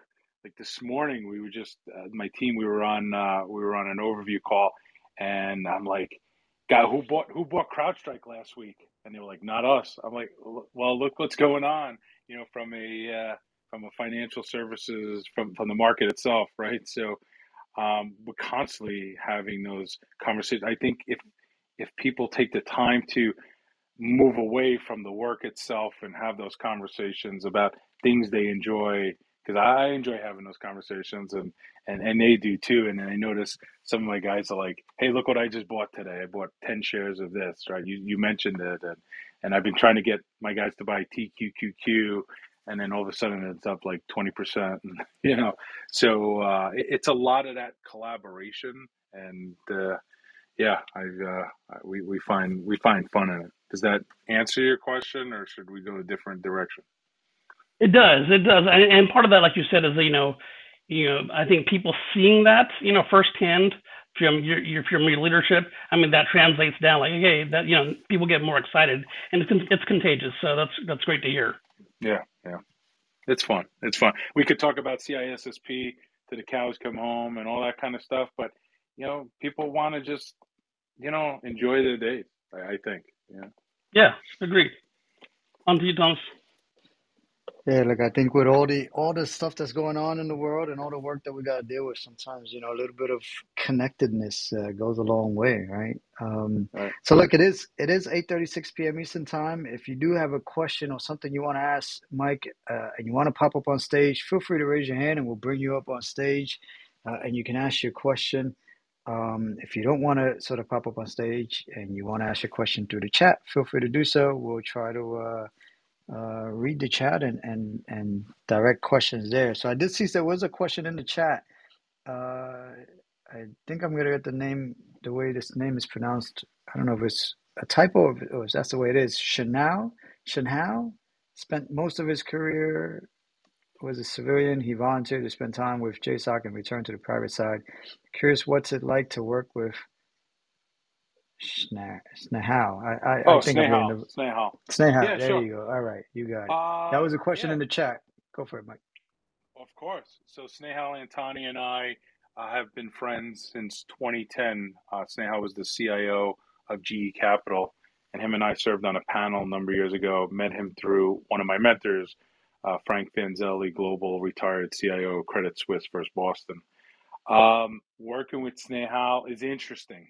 Like this morning, we were just uh, my team. We were on uh, we were on an overview call, and I'm like, "Guy, who bought who bought CrowdStrike last week?" And they were like, "Not us." I'm like, "Well, look what's going on." You know, from a uh, from a financial services from from the market itself, right? So um, we're constantly having those conversations. I think if if people take the time to move away from the work itself and have those conversations about things they enjoy because I enjoy having those conversations and, and and they do too. And I notice some of my guys are like hey look what I just bought today. I bought 10 shares of this right? You, you mentioned it. And, and I've been trying to get my guys to buy TQQQ and then all of a sudden it's up like 20% and, you know so uh, it, it's a lot of that collaboration and uh, yeah i uh, we, we find we find fun in it does that answer your question or should we go a different direction It does. It does. And, and part of that, like you said, is you know, you know, I think people seeing that, you know, firsthand from your, your from your leadership. I mean, that translates down. Like, hey, that you know, people get more excited, and it's it's contagious. So that's that's great to hear. Yeah yeah it's fun it's fun we could talk about cissp to the cows come home and all that kind of stuff but you know people want to just you know enjoy their days i, I think yeah Yeah, agreed. On to you, Tomas. Yeah, like I think with all the all the stuff that's going on in the world and all the work that we got to deal with, sometimes you know a little bit of connectedness uh, goes a long way, right? Um, right so look, it is it is 8:36 p.m. Eastern time. If you do have a question or something you want to ask Mike uh, and you want to pop up on stage, feel free to raise your hand and we'll bring you up on stage uh, and you can ask your question. Um, if you don't want to sort of pop up on stage and you want to ask your question through the chat, feel free to do so. We'll try to. Uh, uh, read the chat and, and, and direct questions there. So I did see there was a question in the chat. Uh, I think I'm gonna get the name the way this name is pronounced. I don't know if it's a typo or if that's the way it is. Shanao, Shanhao spent most of his career was a civilian. He volunteered to spend time with JSOC and returned to the private side. Curious, what's it like to work with Shna Snahal? I, I, I oh think I'm getting snehal the snehal Snehal. yeah There sure you go. All right, you got it. That uh was a question yeah in the chat. Go for it, Mike. Of course. So Snehal Antani and I uh, have been friends since 2010. Uh, Snehal was the CIO of GE Capital, and him and I served on a panel a number of years ago. Met him through one of my mentors, uh, Frank Fanzelli, global retired CIO Credit Suisse First Boston. Um, working with Snehal is interesting.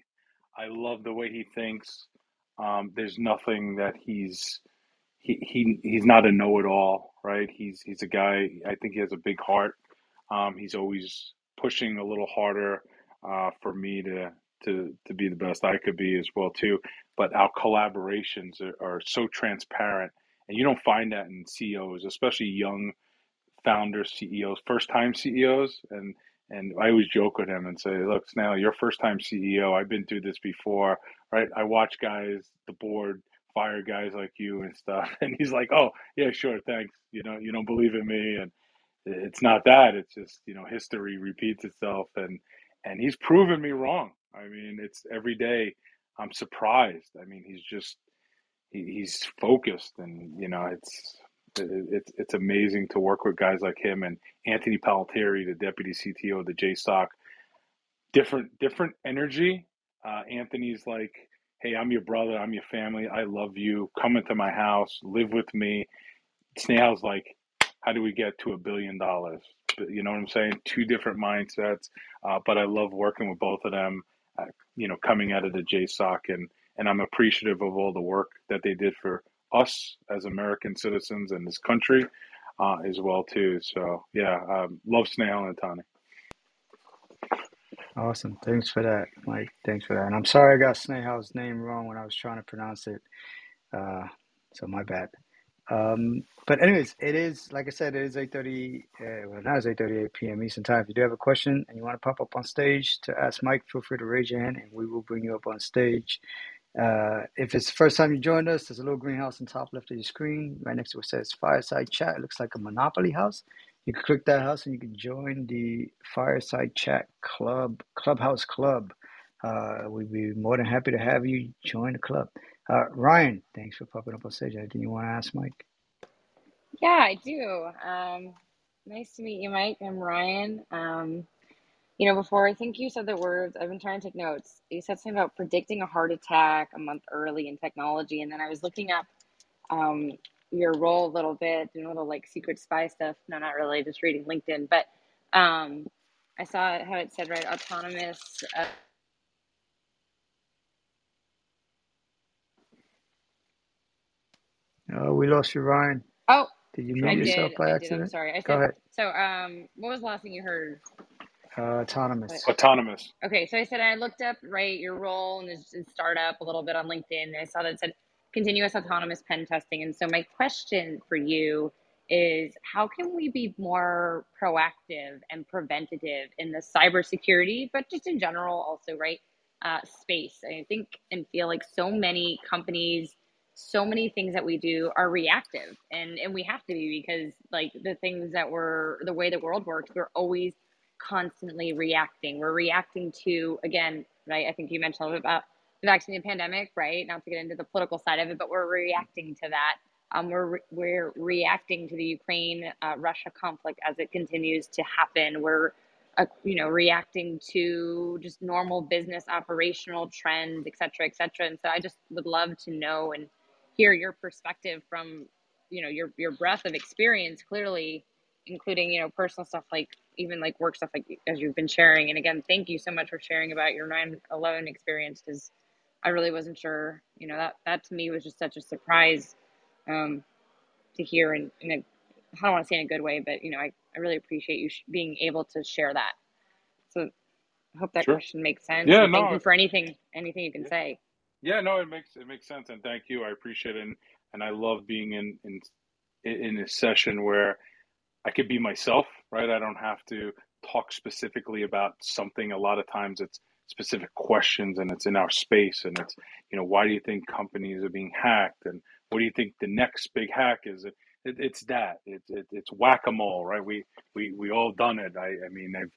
I love the way he thinks. Um, there's nothing that he's he, he he's not a know-it-all, right? He's he's a guy. I think he has a big heart. Um, he's always pushing a little harder uh, for me to to to be the best I could be as well too. But our collaborations are, are so transparent, and you don't find that in CEOs, especially young founders, CEOs, first time CEOs, and and I always joke with him and say, "Look, Snell, you're first time CEO. I've been through this before, right? I watch guys, the board fire guys like you and stuff." And he's like, "Oh, yeah, sure, thanks. You know, you don't believe in me, and it's not that. It's just you know, history repeats itself, and and he's proven me wrong. I mean, it's every day. I'm surprised. I mean, he's just he, he's focused, and you know, it's it, it's it's amazing to work with guys like him and Anthony Pelliteri, the deputy CTO of the JSOC. Different different energy. Uh, Anthony's like, hey, I'm your brother, I'm your family, I love you. Come into my house, live with me. Snail's like, how do we get to a billion dollars? You know what I'm saying? Two different mindsets, uh, but I love working with both of them. Uh, you know, coming out of the JSOC, and and I'm appreciative of all the work that they did for us as American citizens in this country, uh, as well too. So yeah, um, love Snehal Antani. Awesome. Thanks for that, Mike. Thanks for that. And I'm sorry I got Snail's name wrong when I was trying to pronounce it. Uh, so my bad. Um, but anyways, it is like I said, it is 8:30. Uh, well, now it's 8:38 p.m. Eastern Time. If you do have a question and you want to pop up on stage to ask Mike, feel free to raise your hand and we will bring you up on stage. Uh, if it's the first time you joined us, there's a little greenhouse on top left of your screen. Right next to it says Fireside Chat. It looks like a Monopoly house. You can click that house and you can join the Fireside Chat Club, Clubhouse Club. Uh, we'd be more than happy to have you join the club. Uh, Ryan, thanks for popping up on stage. Anything you want to ask Mike? Yeah, I do. Um, nice to meet you, Mike. I'm Ryan. Um, you know, before I think you said the words, I've been trying to take notes. You said something about predicting a heart attack a month early in technology, and then I was looking up um, your role a little bit, doing a little like secret spy stuff. No, not really, just reading LinkedIn. But um, I saw how it said right, autonomous. Uh, Oh, we lost you, Ryan. oh, Did you mute yourself by I accident? sorry. I Go said ahead. so. Um, what was the last thing you heard? Uh, What? autonomous. Autonomous. Okay, so I said I looked up right your role in this in startup a little bit on LinkedIn. And I saw that it said continuous autonomous pen testing. And so my question for you is how can we be more proactive and preventative in the cybersecurity, but just in general also, right? Uh, space. I think and feel like so many companies, so many things that we do are reactive, and and we have to be because like the things that we're the way the world works, we're always constantly reacting. We're reacting to again, right? I think you mentioned a little bit about the vaccine and pandemic, right? Not to get into the political side of it, but we're reacting to that um, we're we're reacting to the Ukraine uh, Russia conflict as it continues to happen. We're uh, you know reacting to just normal business operational trends, et cetera, et cetera. And so I just would love to know and hear your perspective from you know your your breadth of experience, clearly including you know personal stuff like even like work stuff like as you've been sharing. And again, thank you so much for sharing about your 9/11 experience because I really wasn't sure. You know that that to me was just such a surprise um, to hear in, in a, I don't want to say in a good way, but you know, I, I really appreciate you sh- being able to share that. So I hope that Sure. question makes sense. Yeah, And thank you for anything, anything you can yeah. say. Yeah, no, it makes it makes sense, and thank you. I appreciate it, and, and I love being in in in a session where I could be myself, right? I don't have to talk specifically about something. A lot of times, it's specific questions, and it's in our space, and it's you know, why do you think companies are being hacked, and what do you think the next big hack is? It, it, it's that. It, it, it's whack a mole, right? We we we all done it. I I mean, I've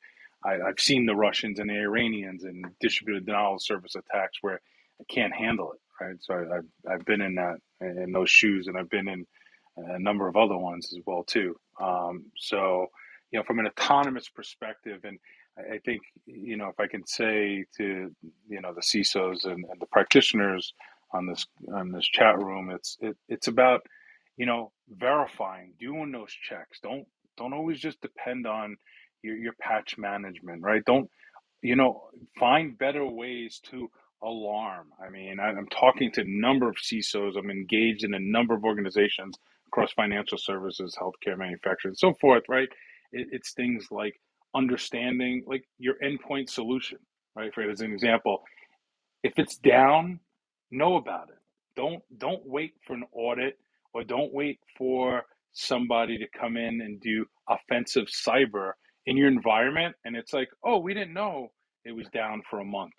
I, I've seen the Russians and the Iranians and distributed denial of service attacks where I can't handle it, right? So I, I've I've been in that in those shoes, and I've been in a number of other ones as well too. Um, so you know, from an autonomous perspective, and I, think you know, if I can say to you know the CISOs and, and the practitioners on this on this chat room, it's it, it's about you know verifying, doing those checks. Don't don't always just depend on your, your patch management, right? Don't you know, find better ways to alarm. I mean, I'm talking to a number of CISOs. I'm engaged in a number of organizations across financial services, healthcare, manufacturing, and so forth, right? It, it's things like understanding like your endpoint solution, right? For as an example, if it's down, know about it. Don't don't wait for an audit or don't wait for somebody to come in and do offensive cyber in your environment and it's like, "Oh, we didn't know it was down for a month."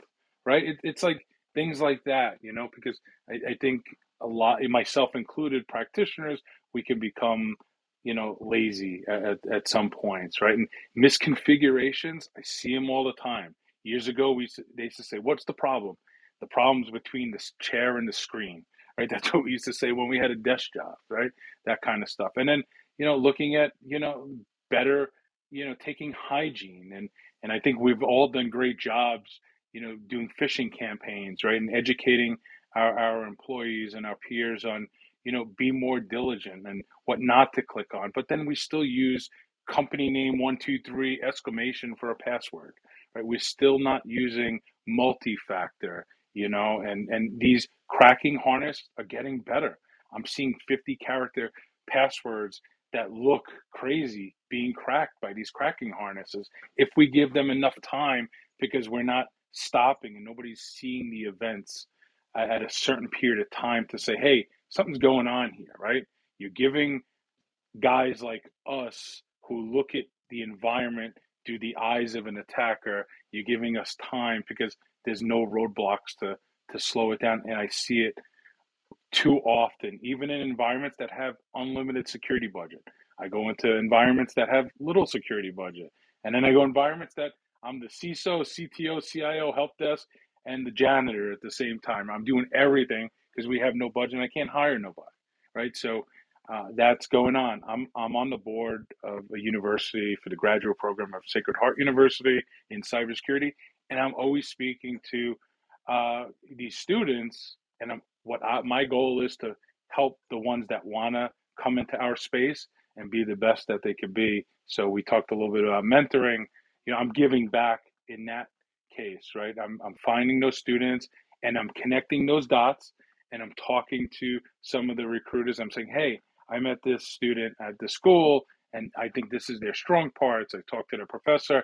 Right? It, it's like things like that, you know, because I, I think a lot, myself included, practitioners, we can become, you know, lazy at, at, some points, right? And misconfigurations, I see them all the time. Years ago, we used to, they used to say, "What's the problem?" the problems between the chair and the screen, right? That's what we used to say when we had a desk job, right? That kind of stuff. And then, you know, looking at, you know, better, you know, taking hygiene and and I think we've all done great jobs, you know, doing phishing campaigns, right? And educating our, our employees and our peers on, you know, be more diligent and what not to click on. But then we still use company name one, two, three exclamation for a password, right? We're still not using multi-factor you know and and these cracking harness are getting better i'm seeing 50 character passwords that look crazy being cracked by these cracking harnesses if we give them enough time because we're not stopping and nobody's seeing the events at at a certain period of time to say hey something's going on here right? You're giving guys like us who look at the environment through the eyes of an attacker you're giving us time because there's no roadblocks to to slow it down and i see it too often even in environments that have unlimited security budget. I go into environments that have little security budget and then i go environments that i'm the ciso cto cio help desk and the janitor at the same time. I'm doing everything because we have no budget and i can't hire nobody right so uh, that's going on. I'm I'm on the board of a university for the graduate program of Sacred Heart University in cybersecurity, and I'm always speaking to uh, these students. And I'm, what I, my goal is to help the ones that want to come into our space and be the best that they could be. So we talked a little bit about mentoring. You know, I'm giving back in that case, right? I'm I'm finding those students and I'm connecting those dots, and I'm talking to some of the recruiters. I'm saying, hey. I met this student at the school, and I think this is their strong parts. I talked to the professor.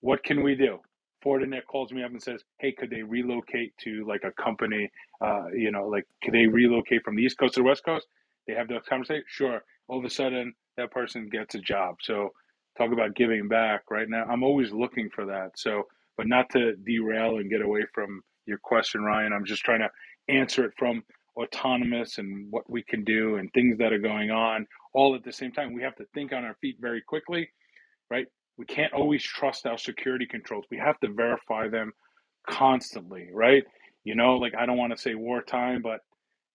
What can we do? Fortinet calls me up and says, "Hey, could they relocate to like a company? Uh, you know, like could they relocate from the East Coast to the West Coast?" They have the conversation. Sure. All of a sudden, that person gets a job. So talk about giving back right now. I'm always looking for that. So, but not to derail and get away from your question, Ryan. I'm just trying to answer it from autonomous and what we can do and things that are going on all at the same time. We have to think on our feet very quickly, right? We can't always trust our security controls. We have to verify them constantly, right? You know, like I don't want to say wartime, but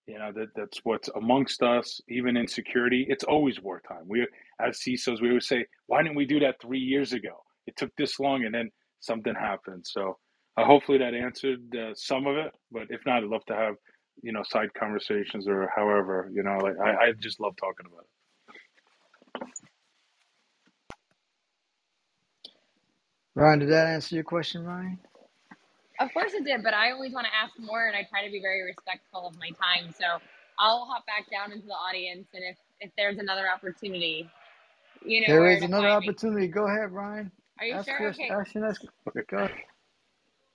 you know that that's what's amongst us, even in security. It's always wartime. We, as CISOs, we always say, "Why didn't we do that three years ago? It took this long, and then something happened." So, uh, hopefully, that answered uh, some of it. But if not, I'd love to have you know side conversations or however. You know, like I, I just love talking about it. Ryan, did that answer your question, Ryan? Of course it did, but I always want to ask more, and I try to be very respectful of my time. So I'll hop back down into the audience, and if if there's another opportunity, you know There where is to another find me. opportunity. Go ahead, Ryan. Are you Ask sure? your Okay. ask your next. Go ahead.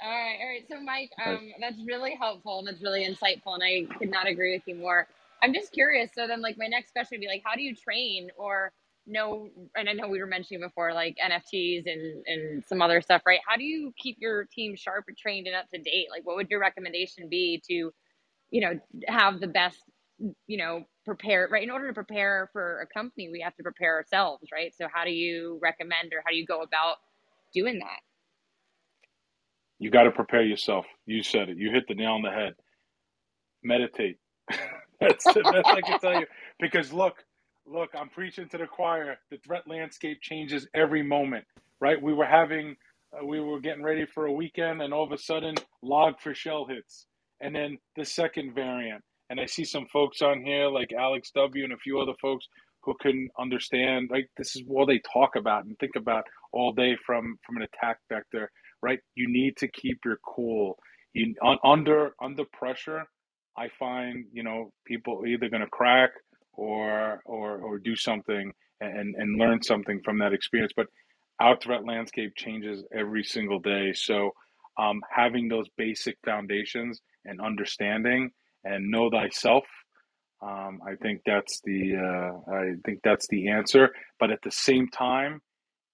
All right, all right. So, Mike, um, that's really helpful and that's really insightful, and I could not agree with you more. I'm just curious. So then, like, my next question would be like, how do you train or know? And I know we were mentioning before, like NFTs and and some other stuff, right? How do you keep your team sharp and trained and up to date? Like, what would your recommendation be to, you know, have the best, you know, prepare right? In order to prepare for a company, we have to prepare ourselves, right? So, how do you recommend or how do you go about doing that? You got to prepare yourself. You said it. You hit the nail on the head. Meditate. That's the best I can tell you. Because look, look, I'm preaching to the choir. The threat landscape changes every moment, right? We were having, uh, we were getting ready for a weekend, and all of a sudden, Log4Shell hits, and then the second variant. And I see some folks on here like Alex W. and a few other folks who couldn't understand. Like this is what they talk about and think about all day from from an attack vector, right? You need to keep your cool. You un, under under pressure. I find you know people either going to crack or or or do something and and learn something from that experience. But our threat landscape changes every single day, so um, having those basic foundations and understanding and know thyself. Um, I think that's the uh, I think that's the answer. But at the same time,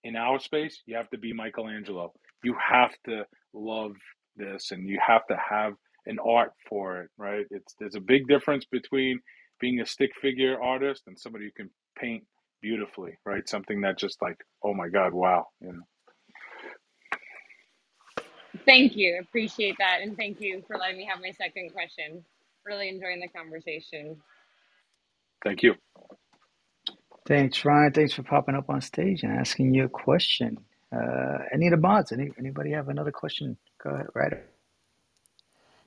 in our space, you have to be Michelangelo. You have to love this, and you have to have an art for it, right? It's there's a big difference between being a stick figure artist and somebody who can paint beautifully, right? Something that just like, oh my God, wow, you know. Thank you. Appreciate that. And thank you for letting me have my second question. Really enjoying the conversation. Thank you. Thanks, Ryan. Thanks for popping up on stage and asking your question. Uh, any? Any anybody have another question? Go ahead, right.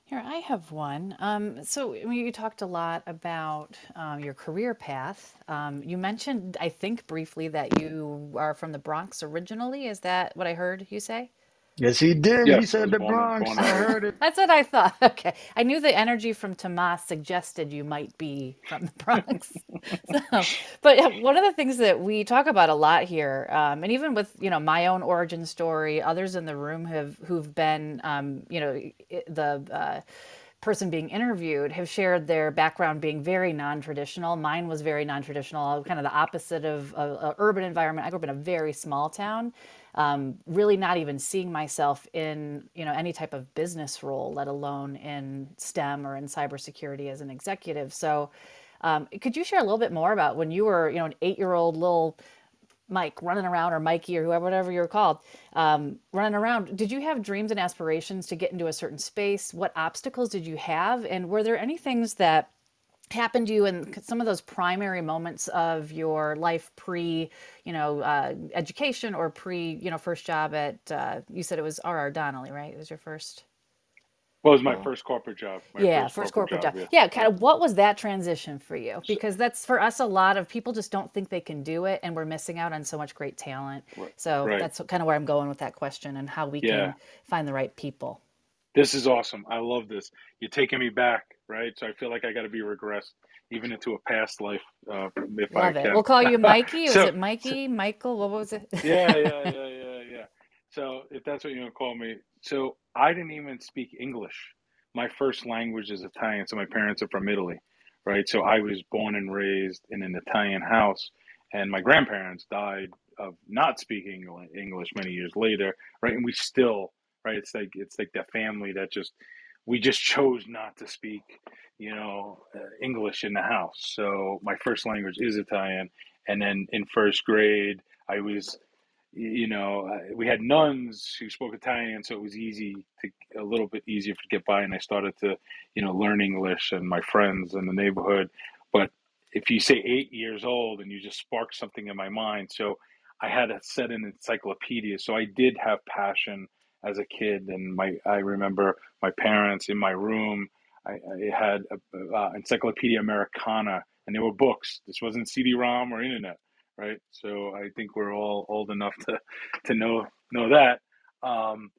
Here, I have one. Um, so, I mean, you talked a lot about um, your career path. Um, you mentioned, I think, briefly that you are from the Bronx originally. Is that what I heard you say? Yes, he did. He Yes, I said was the born Bronx. born I and raised. heard it. That's what I thought. Okay. I knew the energy from Tomas suggested you might be from the Bronx. So, but yeah, one of the things that we talk about a lot here, um, and even with you know my own origin story, others in the room have who've been um, you know i- the uh, person being interviewed have shared their background being very non-traditional. Mine was very non-traditional, kind of the opposite of an urban environment. I grew up in a very small town, um, really not even seeing myself in you know any type of business role, let alone in STEM or in cybersecurity as an executive. So, um, could you share a little bit more about when you were you know an eight-year-old little Mike running around or Mikey or whoever, whatever you're called, um, running around. Did you have dreams and aspirations to get into a certain space? What obstacles did you have? And were there any things that happened to you in some of those primary moments of your life pre, you know, uh, education or pre, you know, first job at, uh, you said it was R.R. Donnelley, right? It was your first? Well, it was my Oh, first corporate job. My Yeah, first first corporate corporate job. job. Yeah. Yeah, kind of what was that transition for you? Because that's for us a lot of people just don't think they can do it and we're missing out on so much great talent. right. So right. that's kind of where I'm going with that question and how we Yeah. can find the right people. This is awesome. I love this. You're taking me back, right? So I feel like I got to be regressed even into a past life, uh, if I Love it. We'll call you Mikey. Was so, it so Mikey? Michael? What was it? yeah, yeah, yeah, yeah, yeah. So if that's what you're gonna call me, so I didn't even speak English. My first language is Italian. So my parents are from Italy, right? So I was born and raised in an Italian house, and my grandparents died of not speaking English many years later, right? And we still, right? It's like it's like that family that just we just chose not to speak, you know, uh, English in the house. So my first language is Italian, and then in first grade, I was, you know, uh, we had nuns who spoke Italian, so it was easy to a little bit easier to get by, and I started to, you know, learn English and my friends in the neighborhood. But if you say eight years old and you just spark something in my mind, so I had a set an encyclopedia. So I did have passion as a kid, and my I remember my parents in my room. I, I had a, uh, Encyclopedia Americana, and there were books. This wasn't CD-ROM or internet, right? So I think we're all old enough to to know know that. Um,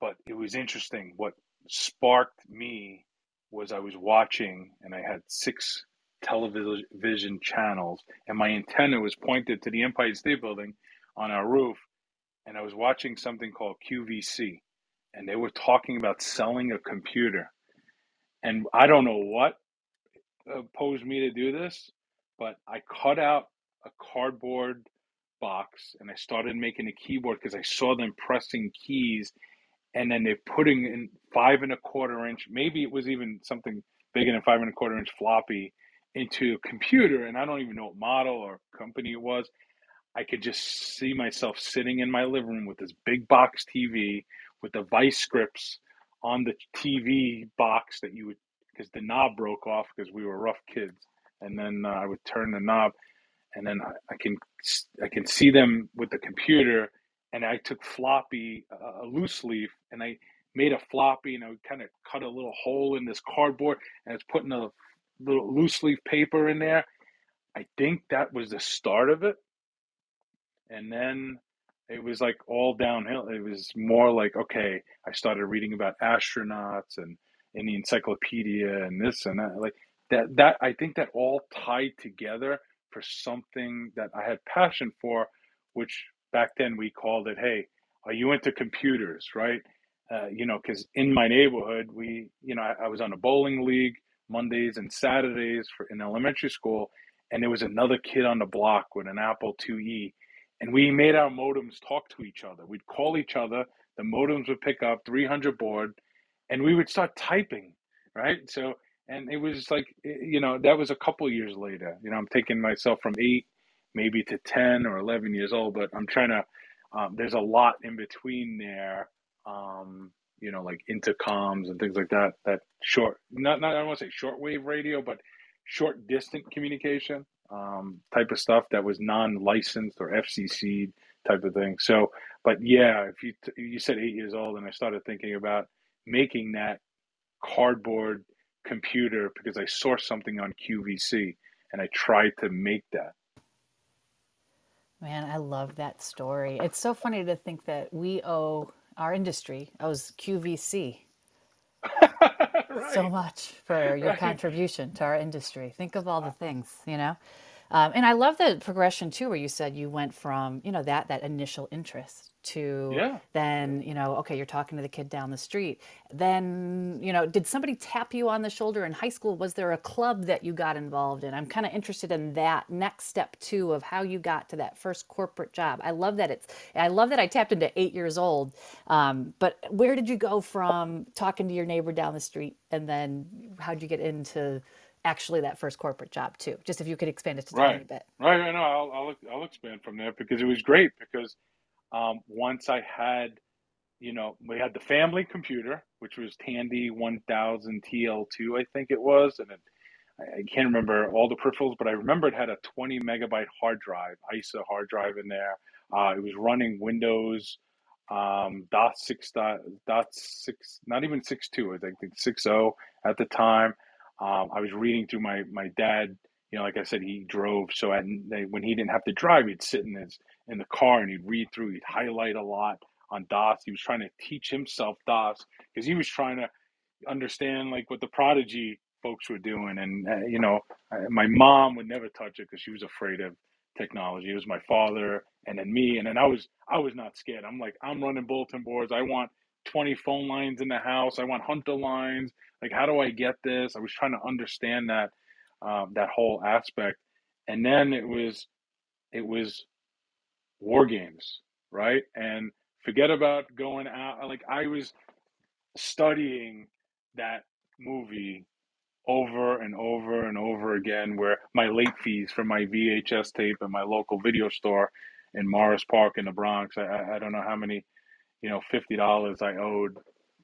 but it was interesting. What sparked me was I was watching, and I had six television channels, and my antenna was pointed to the Empire State Building on our roof, and I was watching something called QVC, and they were talking about selling a computer, and I don't know what opposed me to do this, but I cut out a cardboard box and I started making a keyboard because I saw them pressing keys and then they're putting in five and a quarter inch, maybe it was even something bigger than five and a quarter inch floppy into a computer, and I don't even know what model or company it was. I could just see myself sitting in my living room with this big box TV with the vice grips on the TV box that you would, because the knob broke off because we were rough kids, and then uh, I would turn the knob, and then I, I, can I can see them with the computer, and I took floppy uh, a loose leaf, and I made a floppy, and I would kind of cut a little hole in this cardboard, and it's putting a little loose leaf paper in there. I think that was the start of it. And then it was like all downhill. It was more like, okay, I started reading about astronauts and in the encyclopedia and this and that. Like that, that I think that all tied together for something that I had passion for, which back then we called it, hey, are you into computers, right? Uh, you know, because in my neighborhood, we, you know, I, I was on a bowling league Mondays and Saturdays for in elementary school, and there was another kid on the block with an Apple IIe, and we made our modems talk to each other. We'd call each other. The modems would pick up 300 baud, and we would start typing, right? So, and it was like, you know, that was a couple years later. You know, I'm taking myself from eight, maybe to 10 or 11 years old, but I'm trying to. Um, there's a lot in between there. Um, you know, like intercoms and things like that. That short, not not I don't want to say shortwave radio, but short distant communication um, type of stuff that was non-licensed or FCC type of thing. So, but yeah, if you you said eight years old, and I started thinking about making that cardboard computer because I saw something on QVC and I tried to make that. Man, I love that story. It's so funny to think that we owe our industry owes QVC right. so much for your right. contribution to our industry. Think of all the things, you know. Um, and I love the progression too, where you said you went from you know that that initial interest to yeah. then you know okay you're talking to the kid down the street. Then you know did somebody tap you on the shoulder in high school? Was there a club that you got involved in? I'm kind of interested in that next step too of how you got to that first corporate job. I love that it's i love that i tapped into eight years old um, but where did you go from talking to your neighbor down the street and then how'd you get into actually that first corporate job too just if you could expand it to right. tiny bit right right no I'll, I'll i'll expand from there because it was great because um, once I had, you know, we had the family computer, which was Tandy 1000 TL2, I think it was, and it, I can't remember all the peripherals, but I remember it had a 20 megabyte hard drive, ISA hard drive in there. Uh, it was running Windows um, dot six dot, dot six, not even six two, I think, six zero at the time. Um, I was reading through my my dad. You know, like I said, he drove, so at, when he didn't have to drive, he'd sit in his in the car and he'd read through, he'd highlight a lot on DOS. He was trying to teach himself DOS because he was trying to understand like what the prodigy folks were doing. And, uh, you know, my mom would never touch it because she was afraid of technology. It was my father and then me. And then I was, I was not scared. I'm like, I'm running bulletin boards. I want 20 phone lines in the house. I want hunter lines. Like, how do I get this? I was trying to understand that, um, that whole aspect. And then it was it was war games, right? And forget about going out. Like I was studying that movie over and over and over again where my late fees for my VHS tape and my local video store in Morris Park in the Bronx. I, I don't know how many, you know, fifty dollars I owed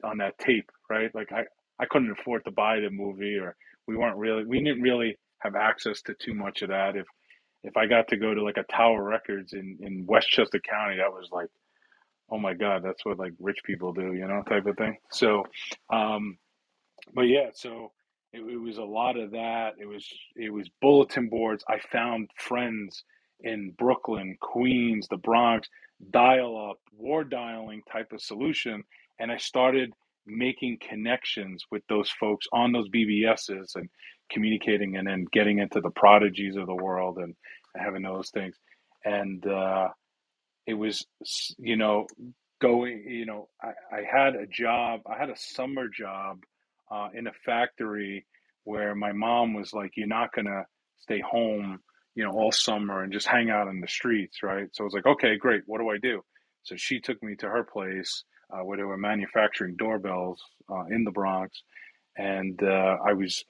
on that tape, right? Like I, I couldn't afford to buy the movie or we weren't really we didn't really have access to too much of that. If if I got to go to like a Tower Records in, in Westchester County, that was like, oh my God, that's what like rich people do, you know, type of thing. So um but yeah, so it, it was a lot of that. It was it was bulletin boards. I found friends in Brooklyn, Queens, the Bronx, dial up, war dialing type of solution, and I started making connections with those folks on those BBSs and communicating, and then getting into the prodigies of the world and, having those things. And uh, it was, you know, going, you know, I, I had a job, I had a summer job uh, in a factory where my mom was like, "You're not gonna stay home, you know, all summer and just hang out in the streets, right?" So I was like, "Okay, great. What do I do?" So she took me to her place uh, where they were manufacturing doorbells uh, in the Bronx, and uh, I was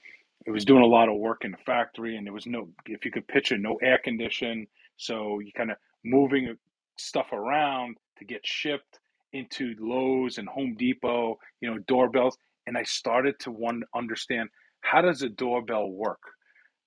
it was doing a lot of work in the factory, and there was no, if you could picture, no air condition, so you kind of moving stuff around to get shipped into Lowe's and Home Depot, you know, doorbells and I started to one understand how does a doorbell work.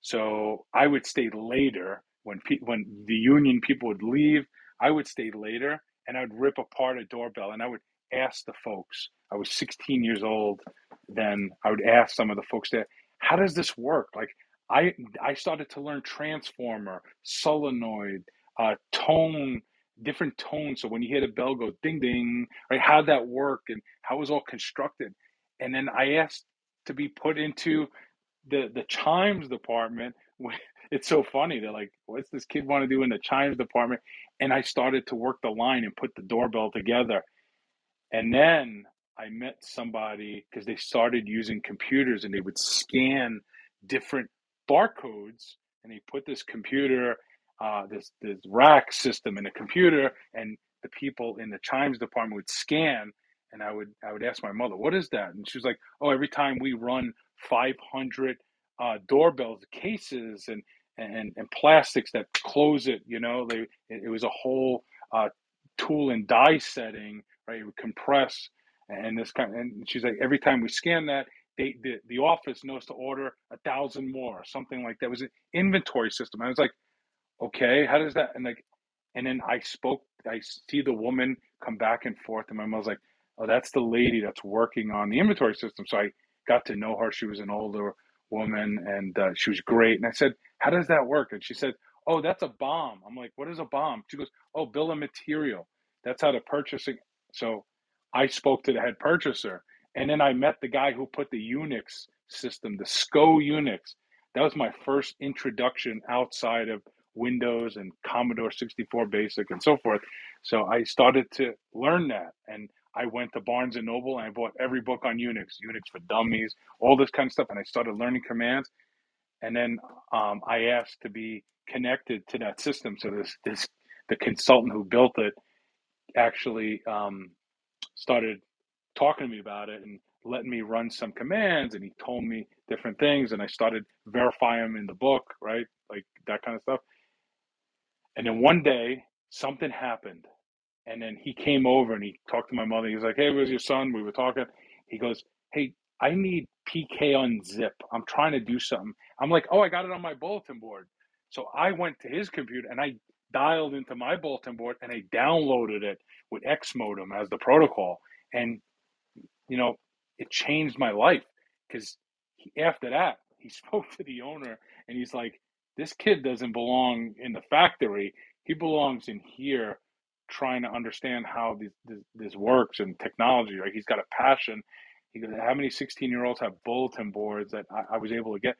So I would stay later when pe- when the union people would leave. I would stay later and I would rip apart a doorbell and I would ask the folks. I was 16 years old then. I would ask some of the folks there, how does this work? Like I I started to learn transformer, solenoid, uh, tone, different tones. So when you hear the bell go ding ding, right? How that work and how it was all constructed and then I asked to be put into the the chimes department. It's so funny. They're like, "What's this kid want to do in the chimes department?" And I started to work the line and put the doorbell together. And then I met somebody because they started using computers and they would scan different barcodes and they put this computer, uh, this this rack system in a computer, and the people in the chimes department would scan and I would I would ask my mother, "What is that?" And she was like, "Oh, every time we run 500 uh, doorbells cases and and and plastics that close it, you know, they it, it was a whole uh, tool and die setting, right? It would compress and this kind. Of, and she's like, every time we scan that, they the, the office knows to order a thousand more, or something like that. It was an inventory system. I was like, okay, how does that? And like, and then I spoke. I see the woman come back and forth, and my mom's like oh, that's the lady that's working on the inventory system. So I got to know her. She was an older woman and uh, she was great. And I said, how does that work? And she said, oh, that's a bomb. I'm like, what is a bomb? She goes, oh, bill of material. That's how the purchasing. So I spoke to the head purchaser. And then I met the guy who put the Unix system, the SCO Unix. That was my first introduction outside of Windows and Commodore 64 Basic and so forth. So I started to learn that. And I went to Barnes and Noble and I bought every book on Unix, Unix for Dummies, all this kind of stuff, and I started learning commands. And then um, I asked to be connected to that system. So this this the consultant who built it actually um, started talking to me about it and letting me run some commands, and he told me different things, and I started verifying them in the book, right, like that kind of stuff. And then one day something happened and then he came over and he talked to my mother. He was like, Hey, where's your son? We were talking. He goes, Hey, I need PKUNZIP. I'm trying to do something. I'm like, Oh, I got it on my bulletin board. So I went to his computer and I dialed into my bulletin board and I downloaded it with X modem as the protocol. And, you know, it changed my life because after that, he spoke to the owner and he's like, This kid doesn't belong in the factory. He belongs in here trying to understand how this, this, this works and technology. Right, he's got a passion. He goes, how many 16 year olds have bulletin boards that I, I was able to get?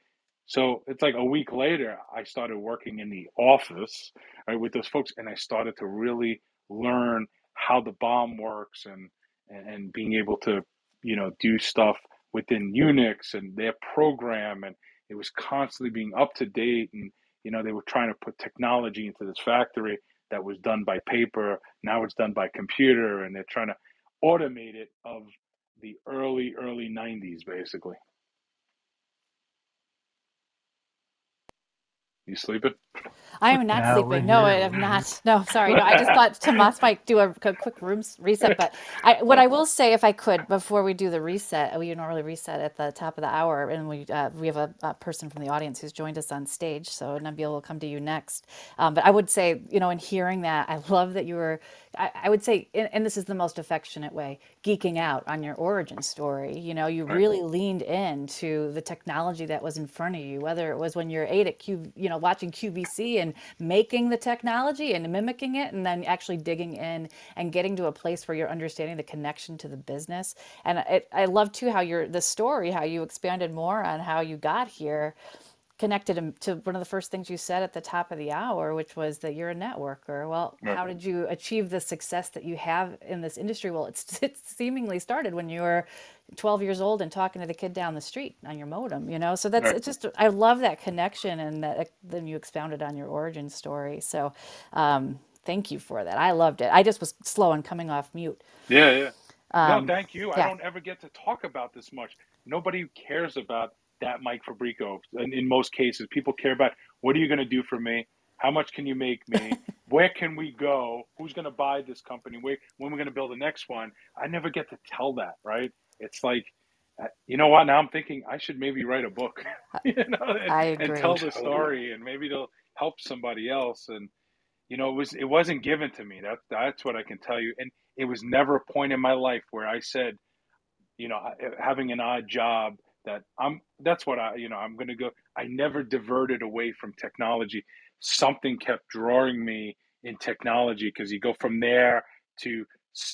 So it's like a week later, I started working in the office right, with those folks, and I started to really learn how the bomb works and and being able to you know do stuff within Unix and their program, and it was constantly being up to date and you know, they were trying to put technology into this factory that was done by paper. Now it's done by computer, and they're trying to automate it of the early, early 90s, basically. You sleeping? I am not No, sleeping. No, I am not. No, sorry. No, I just thought Tomas might do a, a quick room reset. But I, what I will say, if I could, before we do the reset, we normally reset at the top of the hour, and we uh, we have a, a person from the audience who's joined us on stage. So Nabil will come to you next. Um, but I would say, you know, in hearing that, I love that you were. I, I would say, and, and this is the most affectionate way, geeking out on your origin story. You know, you really leaned into the technology that was in front of you, whether it was when you're eight at Q, you know, watching QVC and making the technology and mimicking it, and then actually digging in and getting to a place where you're understanding the connection to the business. And it, I love too how your the story, how you expanded more on how you got here connected him to one of the first things you said at the top of the hour, which was that you're a networker. Well, how did you achieve the success that you have in this industry? Well, it's it seemingly started when you were 12 years old and talking to the kid down the street on your modem, you know? So that's Right. it's just I love that connection and that then you expounded on your origin story. So um, thank you for that. I loved it. I just was slow on coming off mute. Yeah, yeah. No, Um, thank you. I don't ever get to talk about this much. Nobody cares about that Mike Fabrico. In, in most cases, people care about what are you going to do for me? How much can you make me? Where can we go? Who's going to buy this company? Where, when we're going to build the next one? I never get to tell that, right? It's like, uh, you know what? Now I'm thinking I should maybe write a book, you know, and, I and tell the story, and maybe it'll help somebody else. And you know, it was it wasn't given to me. That that's what I can tell you. And it was never a point in my life where I said, you know, having an odd job that I'm that's what I, you know, I'm going to go I never diverted away from technology. Something kept drawing me in technology because you go from there to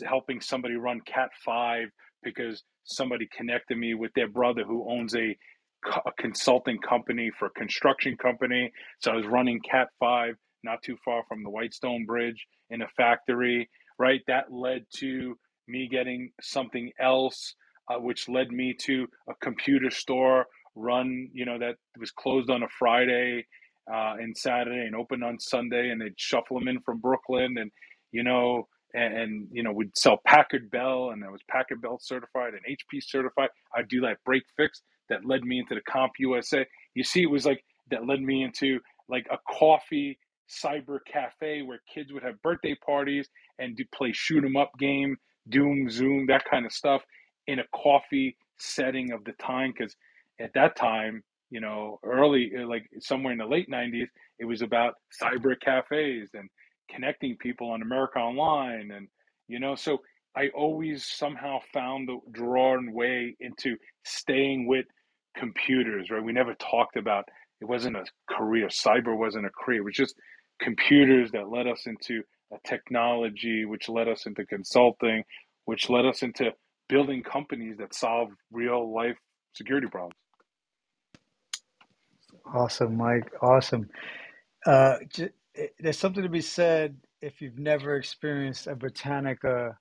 helping somebody run Cat 5 because somebody connected me with their brother who owns a, a consulting company for a construction company. So I was running Cat 5 not too far from the Whitestone Bridge in a factory, right? That led to me getting something else uh, which led me to a computer store run, you know, that was closed on a Friday uh, and Saturday and open on Sunday, and they'd shuffle them in from Brooklyn, and you know, and, and you know, we'd sell Packard Bell, and I was Packard Bell certified and HP certified. I'd do that break fix that led me into the CompUSA. You see, it was like that led me into like a coffee cyber cafe where kids would have birthday parties and do play shoot 'em up game, Doom, Zoom, that kind of stuff in a coffee setting of the time because at that time you know early uh, like somewhere in the late 90s it was about cyber cafes and connecting people on america online and you know so i always somehow found the drawn way into staying with computers right? We never talked about it wasn't a career cyber wasn't a career it was just computers that led us into a technology which led us into consulting which led us into building companies that solve real life security problems. Awesome, Mike. Awesome. Uh, j- there's something to be said if you've never experienced a Britannica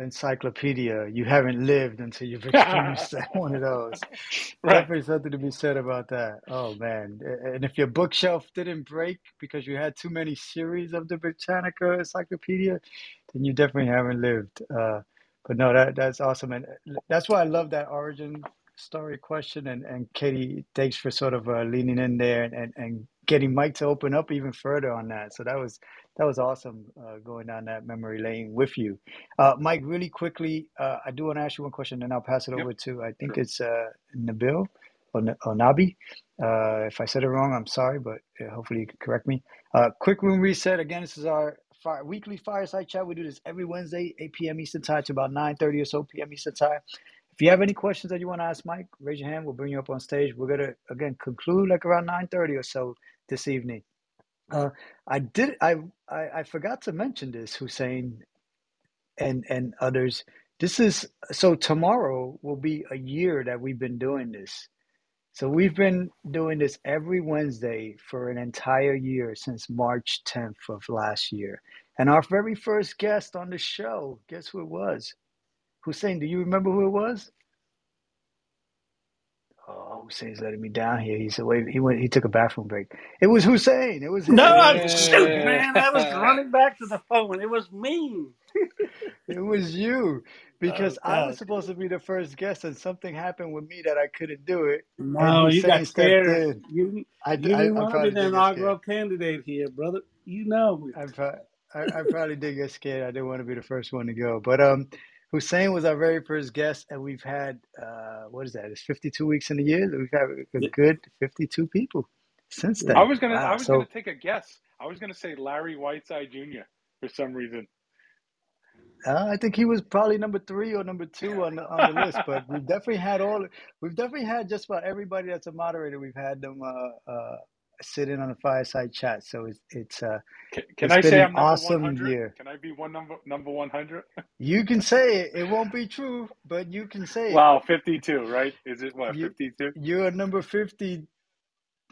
encyclopedia, you haven't lived until you've experienced one of those. right. Definitely something to be said about that. Oh man. And if your bookshelf didn't break because you had too many series of the Britannica encyclopedia, then you definitely haven't lived. Uh, but no, that that's awesome. And uh, that's why I love that origin story question. And, and Katie, thanks for sort of uh, leaning in there and, and, and getting Mike to open up even further on that. So that was that was awesome uh, going down that memory lane with you. Uh, Mike, really quickly, uh, I do want to ask you one question, then I'll pass it Yep. over to, I think Sure. it's uh, Nabil or, N- or Nabi. Uh, if I said it wrong, I'm sorry, but uh, hopefully you can correct me. Uh, quick room reset. Again, this is our fire, weekly fireside chat. We do this every Wednesday, 8 p.m. Eastern Time to about 9.30 or so p.m. Eastern Time. If you have any questions that you want to ask Mike, raise your hand. We'll bring you up on stage. We're going to, again, conclude like around 9.30 or so this evening. Uh, I did, I, I, I forgot to mention this, Hussein and, and others. This is, so tomorrow will be a year that we've been doing this. So we've been doing this every Wednesday for an entire year since March 10th of last year. And our very first guest on the show, guess who it was? Hussein, do you remember who it was? Oh Hussein's letting me down here. He's away. He went. He took a bathroom break. It was Hussein. It was him. No, It I'm was shoot, man. I was running back to the phone. It was me. It was you because Oh I was God. supposed to be the first guest, and something happened with me that I couldn't do it, and No, you Hussein got stepped scared. in. You I, you I, didn't I want to be probably the did get scared. inaugural candidate here, brother. You know. I, pro- I, I probably did get scared. I didn't want to be the first one to go. But um, Hussein was our very first guest, and we've had uh, what is that? It's 52 weeks in a year. We've had a good 52 people since Yeah. I then. was gonna I Wow. was gonna take a guess. I was gonna say Larry Whiteside Jr. for some reason. uh, I think he was probably number three or number two on the on the list. But we've definitely had all. We've definitely had just about everybody that's a moderator. We've had them uh, uh, sit in on a fireside chat. So it's it's uh, Can, can it's I say an I'm awesome 100? year. Can I be one number number 100? You can say it. It won't be true, but you can say it. Wow, 52, right? Is it what, 52? you're number 50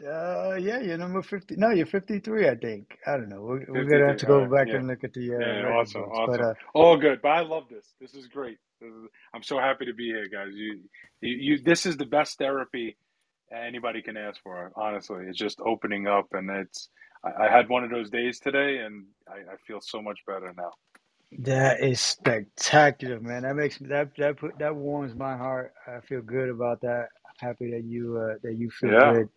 Uh, yeah, you're number 50. No, you're 53, I think. I don't know. We're, we're gonna have to go right. back Yeah. and look at the uh, Yeah, awesome, books. But uh, All good. But I love this. This is great. This is, I'm so happy to be here, guys. You, you, you, this is the best therapy anybody can ask for. Honestly, it's just opening up, and it's. I, I had one of those days today, and I, I feel so much better now. that is spectacular, man. That makes that that put that warms my heart. I feel good about that. I'm happy that you uh that you feel Yeah. good.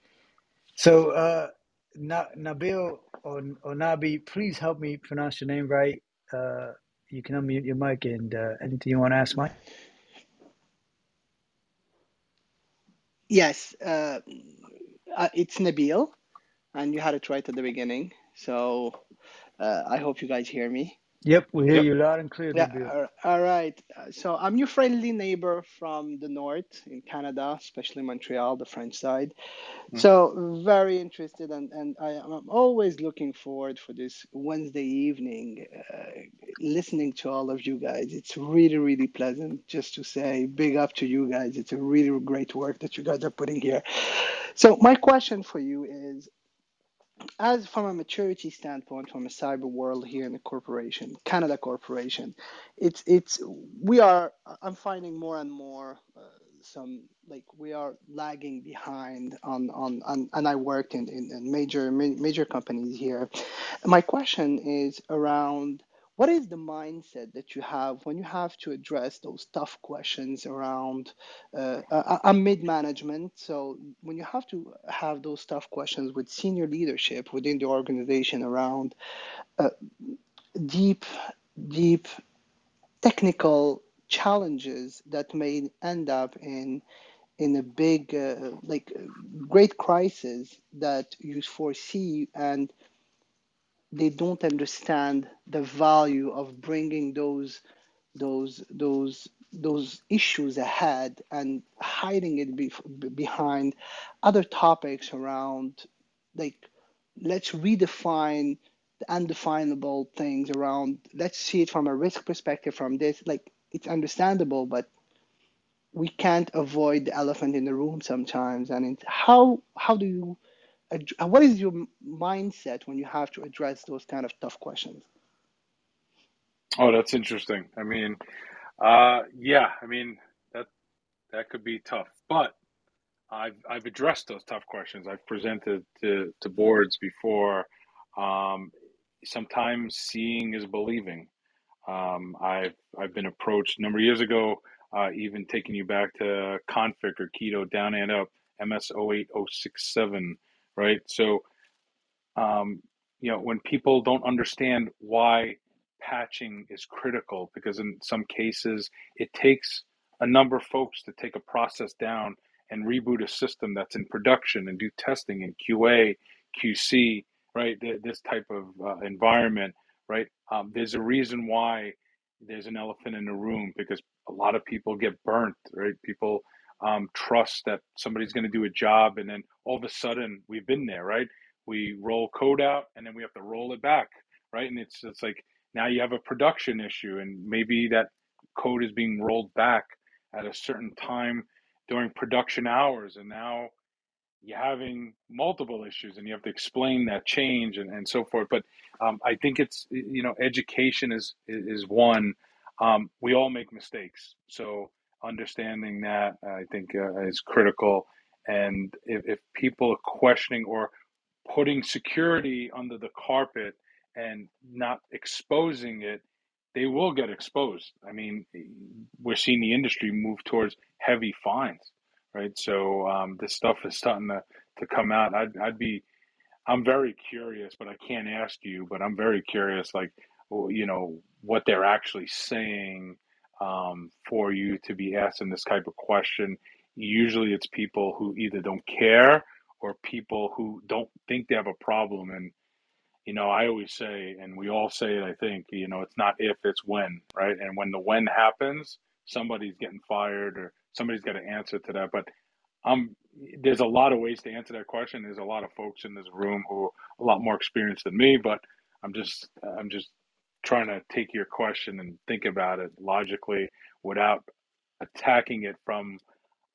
So uh, Na Nabil or or Nabi, please help me pronounce your name right. Uh, you can unmute your mic and uh, anything you want to ask Mike. Yes, uh, uh, it's Nabil, and you had it right at the beginning. So uh, I hope you guys hear me. Yep, we hear Yep. you loud and clear, Yeah, Nabil. all all right. Uh, So I'm your friendly neighbor from the north in Canada, especially Montreal, the French side. Mm. So very interested, and, and I, I'm always looking forward for this Wednesday evening, uh, listening to all of you guys. It's really, really pleasant just to say big up to you guys. It's a really great work that you guys are putting here. So my question for you is, as from a maturity standpoint, from a cyber world here in the corporation, Canada Corporation, it's it's we are. I'm finding more and more uh, some like we are lagging behind on on, on and I worked in, in, in major major companies here. My question is around what is the mindset that you have when you have to address those tough questions around uh, uh, I'm mid management, so when you have to have those tough questions with senior leadership within the organization around uh, deep, deep technical challenges that may end up in in a big uh, like great crisis that you foresee and they don't understand the value of bringing those those those those issues ahead and hiding it be, behind other topics around like let's redefine the undefinable things around let's see it from a risk perspective from this like it's understandable but we can't avoid the elephant in the room sometimes. And how how do you ad- what is your mindset when you have to address those kind of tough questions Oh, that's interesting. I mean, uh, yeah, I mean that that could be tough, but I've I've addressed those tough questions. I've presented to to boards before. Um, sometimes seeing is believing. Um, I've I've been approached a number of years ago, uh, even taking you back to Conficker Keto down and up MS 08067, right? So um, you know, when people don't understand why patching is critical, because in some cases it takes a number of folks to take a process down and reboot a system that's in production and do testing in QA, QC, right? This type of uh, environment, right? Um, there's a reason why there's an elephant in the room because a lot of people get burnt, right? People um, trust that somebody's going to do a job, and then all of a sudden we've been there, right? we roll code out and then we have to roll it back right? And it's it's like now you have a production issue and maybe that code is being rolled back at a certain time during production hours and now you're having multiple issues and you have to explain that change and, and so forth. But um, i think it's you know education is is one. Um, we all make mistakes so understanding that i think uh, is critical and if, if people are questioning or putting security under the carpet and not exposing it, they will get exposed. I mean, we're seeing the industry move towards heavy fines, right? So um, this stuff is starting to, to come out. I'd, I'd be, I'm very curious, but I can't ask you, but I'm very curious, like, you know, what they're actually saying um, for you to be asking this type of question. Usually it's people who either don't care or people who don't think they have a problem. And, you know, I always say, and we all say it, I think, you know, it's not if, it's when, right? And when the when happens, somebody's getting fired or somebody's got to answer to that. But um, there's a lot of ways to answer that question. There's a lot of folks in this room who are a lot more experienced than me, but I'm just, I'm just trying to take your question and think about it logically without attacking it from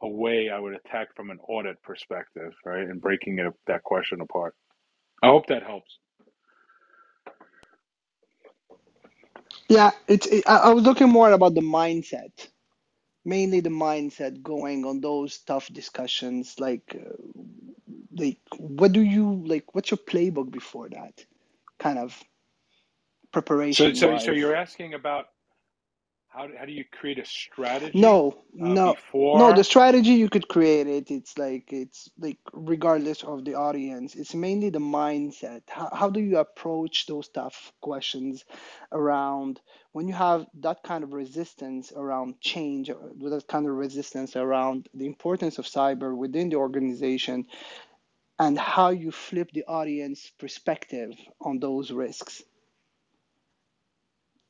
a way I would attack from an audit perspective, right? And breaking it, that question apart. I hope that helps. Yeah, it's. It, I was looking more about the mindset, mainly the mindset going on those tough discussions. Like, uh, like what do you like? What's your playbook before that? Kind of preparation so, so wise. you're asking about how, how do you create a strategy No, uh, no, no. The strategy you could create it. It's like it's like regardless of the audience, it's mainly the mindset. How how do you approach those tough questions around when you have that kind of resistance around change, or that kind of resistance around the importance of cyber within the organization, and how you flip the audience perspective on those risks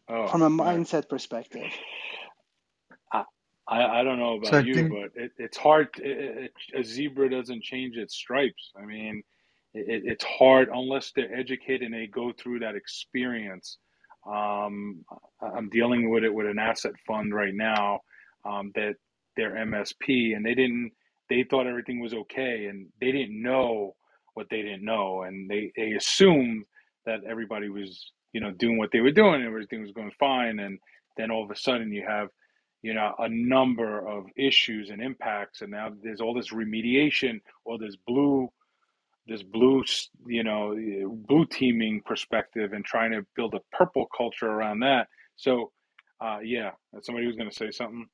Oh, from a man. mindset perspective. I, I I don't know about I you, think but it, it's hard. It, it, a zebra doesn't change its stripes. I mean, it, it's hard unless they're educated and they go through that experience. Um, I- I'm dealing with it with an asset fund right now um, that their MSP, and they didn't. They thought everything was okay, and they didn't know what they didn't know, and they they assumed that everybody was, you know, doing what they were doing, and everything was going fine, and then all of a sudden you have you know a number of issues and impacts and now there's all this remediation or this blue this blue you know blue teaming perspective and trying to build a purple culture around that so uh yeah somebody was going to say something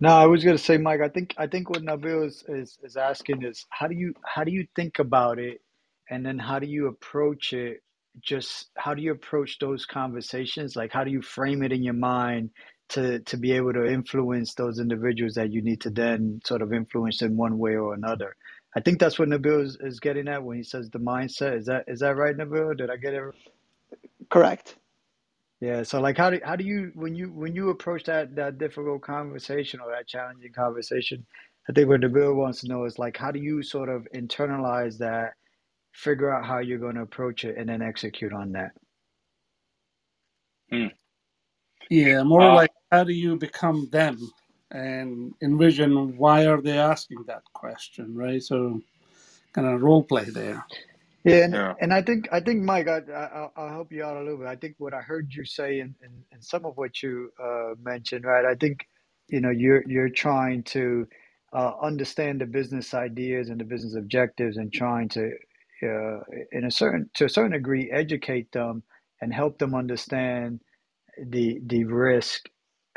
No, I was gonna say, Mike. I think I think what Nabil is, is is asking is how do you how do you think about it, and then how do you approach it? Just how do you approach those conversations? Like how do you frame it in your mind to to be able to influence those individuals that you need to then sort of influence in one way or another? I think that's what Nabil is, is getting at when he says the mindset. Is that is that right, Nabil? Did I get it Correct. Yeah, so like how do how do you when you when you approach that that difficult conversation or that challenging conversation, I think what bill wants to know is like how do you sort of internalize that, figure out how you're going to approach it, and then execute on that. hmm. Yeah, more uh like how do you become them and envision why are they asking that question, right? So kind of role play there. Yeah, and yeah and I think I think Mike, I, I I'll I'll help you out a little bit. I think what I heard you say and and, and some of what you uh, mentioned, right? I think you know you're you're trying to uh, understand the business ideas and the business objectives, and trying to, uh, in a certain to a certain degree, educate them and help them understand the the risk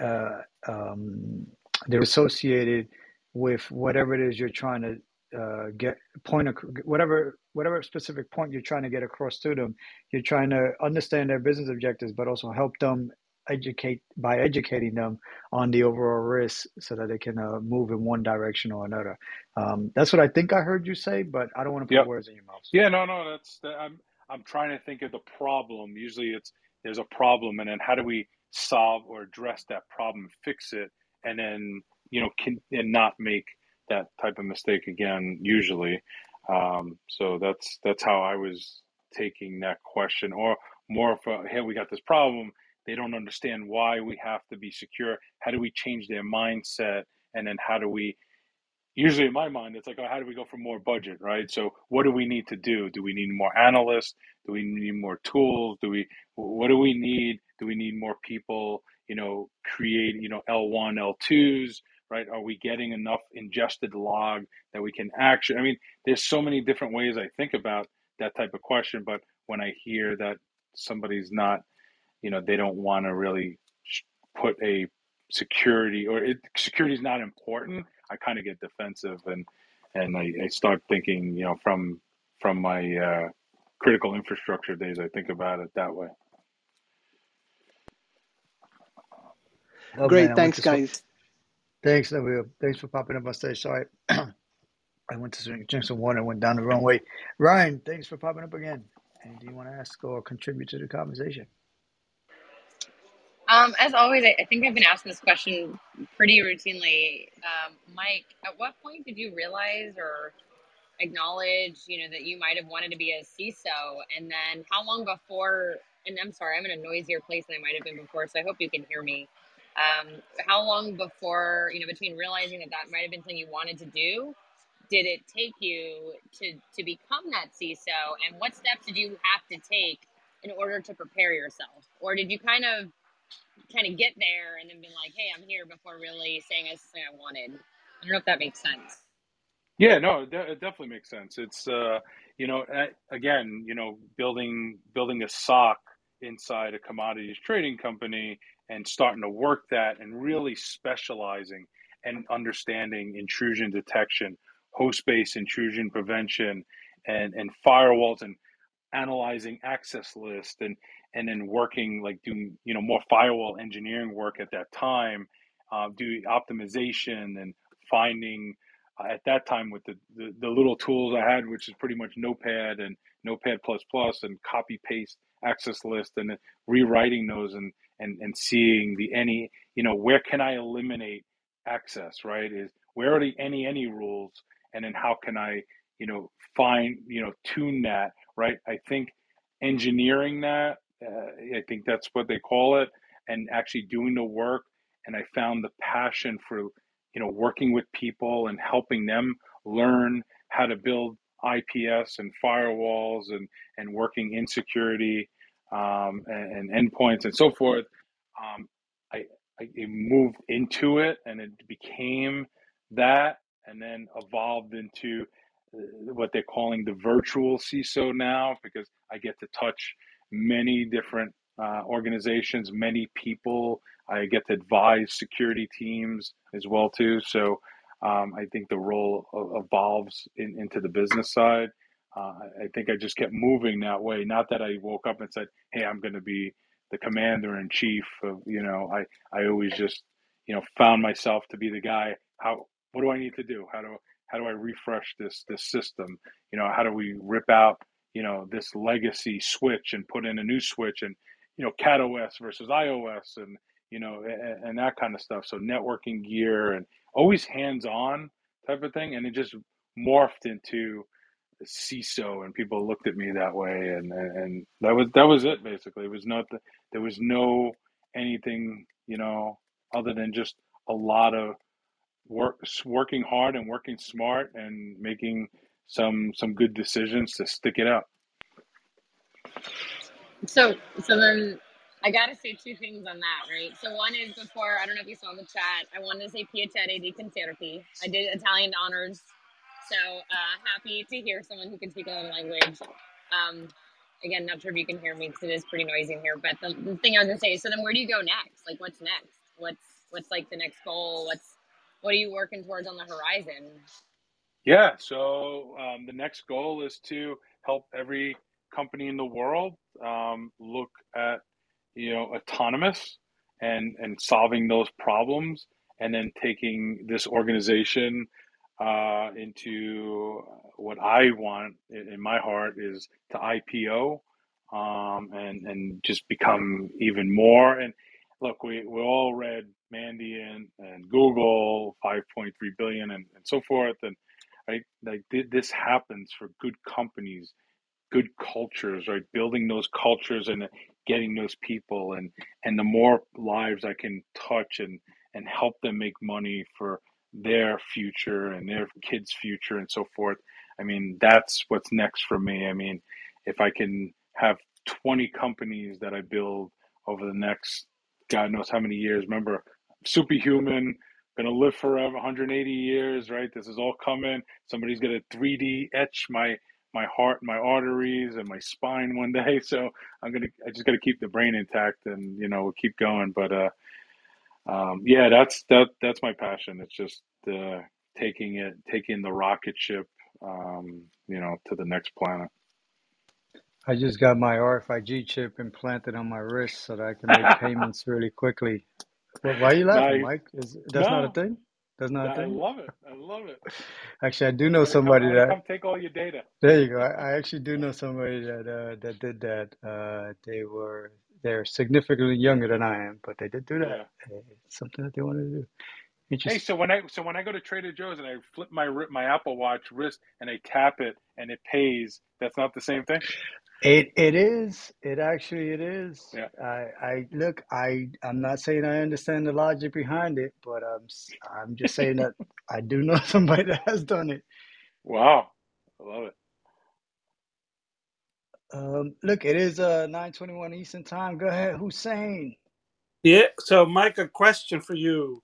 uh, um, they're associated with whatever it is you're trying to uh, get point ac- whatever whatever specific point you're trying to get across to them. You're trying to understand their business objectives, but also help them educate by educating them on the overall risk so that they can uh, move in one direction or another. Um, that's what I think I heard you say, but I don't want to put yep words in your mouth. Yeah no no that's that, i'm i'm trying to think of the problem usually it's there's a problem and then how do we solve or address that problem fix it and then you know can and not make that type of mistake again usually um so that's that's how i was taking that question or more of a hey we got this problem they don't understand why we have to be secure. How do we change their mindset? And then how do we usually in my mind it's like oh how do we go for more budget right? So what do we need to do? Do we need more analysts? Do we need more tools? Do we what do we need? Do we need more people you know create you know l1 l2s right? Are we getting enough ingested log that we can actually? I mean, there's so many different ways I think about that type of question, but when I hear that somebody's not, you know, they don't want to really put a security or it, security is not important, I kind of get defensive and and I, I start thinking, you know, from from my uh, critical infrastructure days, I think about it that way. Oh man, Great, I went thanks, to sw- guys. thanks, Nabil. Thanks for popping up on stage. Sorry, I went to drink, drink some water and went down the wrong way. Ryan, thanks for popping up again. And do you want to ask or contribute to the conversation? Um, as always, I, think I've been asked this question pretty routinely. Um, Mike, at what point did you realize or acknowledge, you know, that you might have wanted to be a CISO? And then how long before, and I'm sorry, I'm in a noisier place than I might have been before, so I hope you can hear me. Um, how long before, you know, between realizing that that might have been something you wanted to do, did it take you to, to become that CISO? And what steps did you have to take in order to prepare yourself? Or did you kind of kind of get there and then be like, hey, I'm here before really saying I wanted? I don't know if that makes sense. Yeah, no, it, de- it definitely makes sense. It's uh, you know, again, you know, building building a sock inside a commodities trading company and starting to work that and really specializing and understanding intrusion detection, host-based intrusion prevention, and and firewalls and analyzing access list and and then working like doing you know more firewall engineering work at that time, uh, doing optimization and finding uh, at that time with the, the the little tools I had, which is pretty much Notepad and Notepad plus plus and copy paste access list and rewriting those and and and seeing the any you know where can I eliminate access right? Is where are the any any rules? And then how can I you know find you know tune that right? I think engineering that uh, I think that's what they call it and actually doing the work and I found the passion for you know working with people and helping them learn how to build IPS and firewalls and and working in security um, and, and endpoints and so forth. Um, I, I moved into it and it became that and then evolved into uh, what they're calling the virtual CISO now because I get to touch many different uh, organizations, many people. I get to advise security teams as well too. So um, I think the role evolves in, into the business side. Uh, I think I just kept moving that way. Not that I woke up and said, "Hey, I'm going to be the commander in chief." Of you know, I I always just you know found myself to be the guy. How what do I need to do? How do how do I refresh this this system? You know, how do we rip out you know this legacy switch and put in a new switch and you know CatOS versus ios and you know and, and that kind of stuff. So networking gear and always hands on type of thing. And it just morphed into CISO and people looked at me that way. And, and and that was that was it basically. It was not the, there was no anything you know other than just a lot of work working hard and working smart and making some some good decisions to stick it out So, so then I got to say two things on that, right? So one is before, I don't know if you saw in the chat, I wanted to say piacere di concerti. I did Italian honors. So uh, happy to hear someone who can speak another language. Um, again, not sure if you can hear me because it is pretty noisy in here. But the, the thing I was gonna say, so then where do you go next? Like, what's next? What's what's like the next goal? What's what are you working towards on the horizon? Yeah, so um, the next goal is to help every company in the world um, look at you know autonomous and and solving those problems, and then taking this organization uh, into what I want in, my heart is to IPO um, and and just become even more. And look, we we all read Mandiant and Google, 5.3 billion, and, and so forth, and right? Like this happens for good companies, good cultures, right? Building those cultures and getting those people, and and the more lives I can touch and and help them make money for their future and their kids' future and so forth. I mean, that's what's next for me. I mean, if I can have 20 companies that I build over the next God knows how many years. Remember, superhuman, gonna live forever, 180 years, right? This is all coming. Somebody's gonna 3D etch my my heart, my arteries, and my spine one day. So I'm gonna, I just gotta keep the brain intact, and you know, we'll keep going. But uh, um, yeah, that's that that's my passion. It's just uh, taking it, taking the rocket ship, um, you know, to the next planet. I just got my RFID chip implanted on my wrist so that I can make payments really quickly. Why are you laughing, nice. Mike? Is that's not a thing? That's not a thing? I love it. I love it. Actually, I do know to come. Somebody that. come take all your data. There you go. I, I actually do know somebody that uh, that did that. Uh, they were they're significantly younger than I am, but they did do that. Yeah. Uh, It's something that they wanted to do. Hey, so when I so when I go to Trader Joe's and I flip my my Apple Watch wrist and I tap it and it pays, that's not the same thing. It it is. It actually it is. Yeah. I I look. I I'm not saying I understand the logic behind it, but I'm s- I'm just saying that I do know somebody that has done it. Wow. I love it. Um, look, it is uh 9:21 Eastern Time. Go ahead, Hussein. Yeah. So, Mike, a question for you.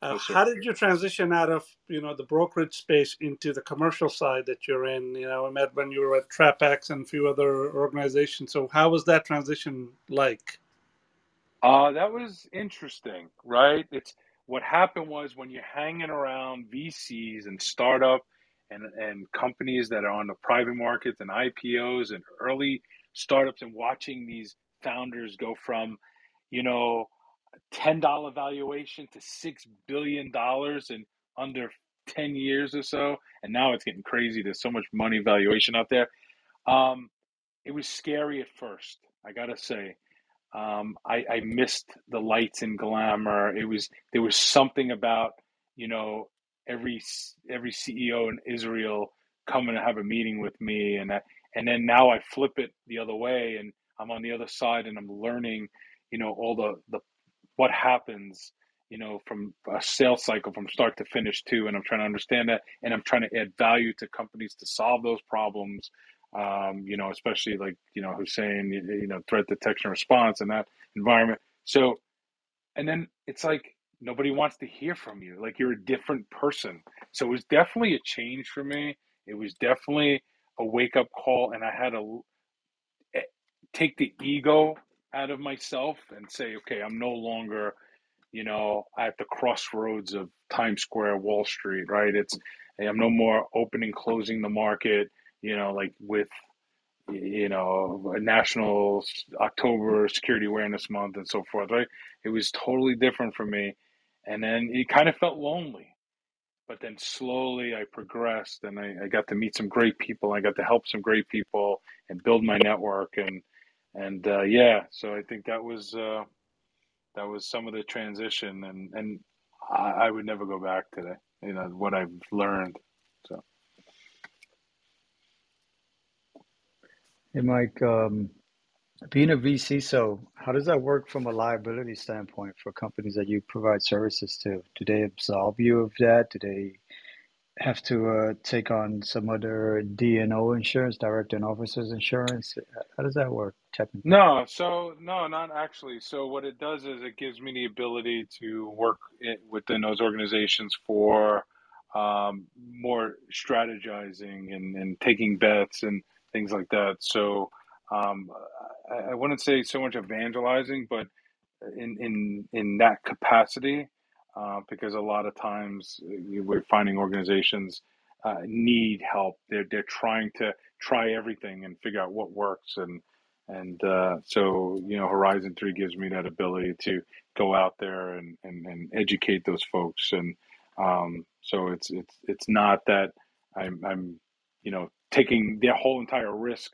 Uh, Yes, how did you transition out of you know the brokerage space into the commercial side that you're in? You know, I met when you were at TrapX and a few other organizations. So, how was that transition like? Uh, that was interesting, right? It's what happened was when you're hanging around VCs and startup and and companies that are on the private markets and IPOs and early startups and watching these founders go from, you know, ten dollar valuation to six billion dollars in under ten years or so, and now it's getting crazy. There's so much money valuation out there. Um, it was scary at first, I gotta say. Um, I, I missed the lights and glamour. It was there was something about you know every every CEO in Israel coming to have a meeting with me, and and then now I flip it the other way, and I'm on the other side, and I'm learning, you know, all the the what happens, you know, from a sales cycle from start to finish too, and I'm trying to understand that, and I'm trying to add value to companies to solve those problems um, you know, especially like, you know, Hussein, you, know, threat detection response and that environment. So, and then it's like nobody wants to hear from you. Like you're a different person. So it was definitely a change for me. It was definitely a wake up call. And I had to eh, take the ego out of myself and say, okay, I'm no longer, you know, at the crossroads of Times Square, Wall Street, right? It's, I'm no more opening, closing the market, you know, like with, you know, national October Security Awareness Month and so forth, right? It was totally different for me. And then it kind of felt lonely. But then slowly I progressed and I, I got to meet some great people. I got to help some great people and build my network. And, and uh, yeah, so I think that was, uh, that was some of the transition. And, and I, I would never go back to you know, what I've learned. So. Hey, Mike, um, being a VC, so how does that work from a liability standpoint for companies that you provide services to? Do they absolve you of that? Do they have to uh, take on some other D&O insurance, director and officers insurance? How does that work technically? No, so no, not actually. So what it does is it gives me the ability to work it within those organizations for um, more strategizing and, and taking bets and things like that. So um, I, I wouldn't say so much evangelizing, but in in in that capacity, uh, because a lot of times we're finding organizations uh, need help. They're they're trying to try everything and figure out what works and and uh, so you know Horizon3 gives me that ability to go out there and and, and educate those folks and um, so it's it's it's not that I'm I'm you know taking their whole entire risk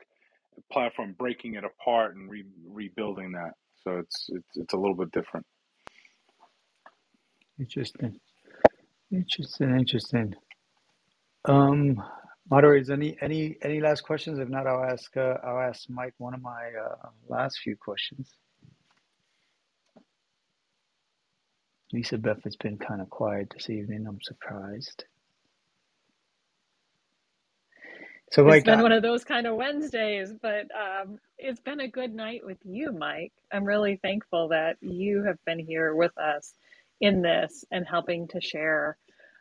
platform, breaking it apart and re- rebuilding that. So it's it's it's a little bit different. Interesting. Interesting, interesting. Um, moderators, any any any last questions? If not, I'll ask uh, I'll ask Mike one of my uh, last few questions. Lisa Beth has been kind of quiet this evening. I'm surprised. So, It's Mike, been I, one of those kind of Wednesdays, but um, it's been a good night with you, Mike. I'm really thankful that you have been here with us in this and helping to share.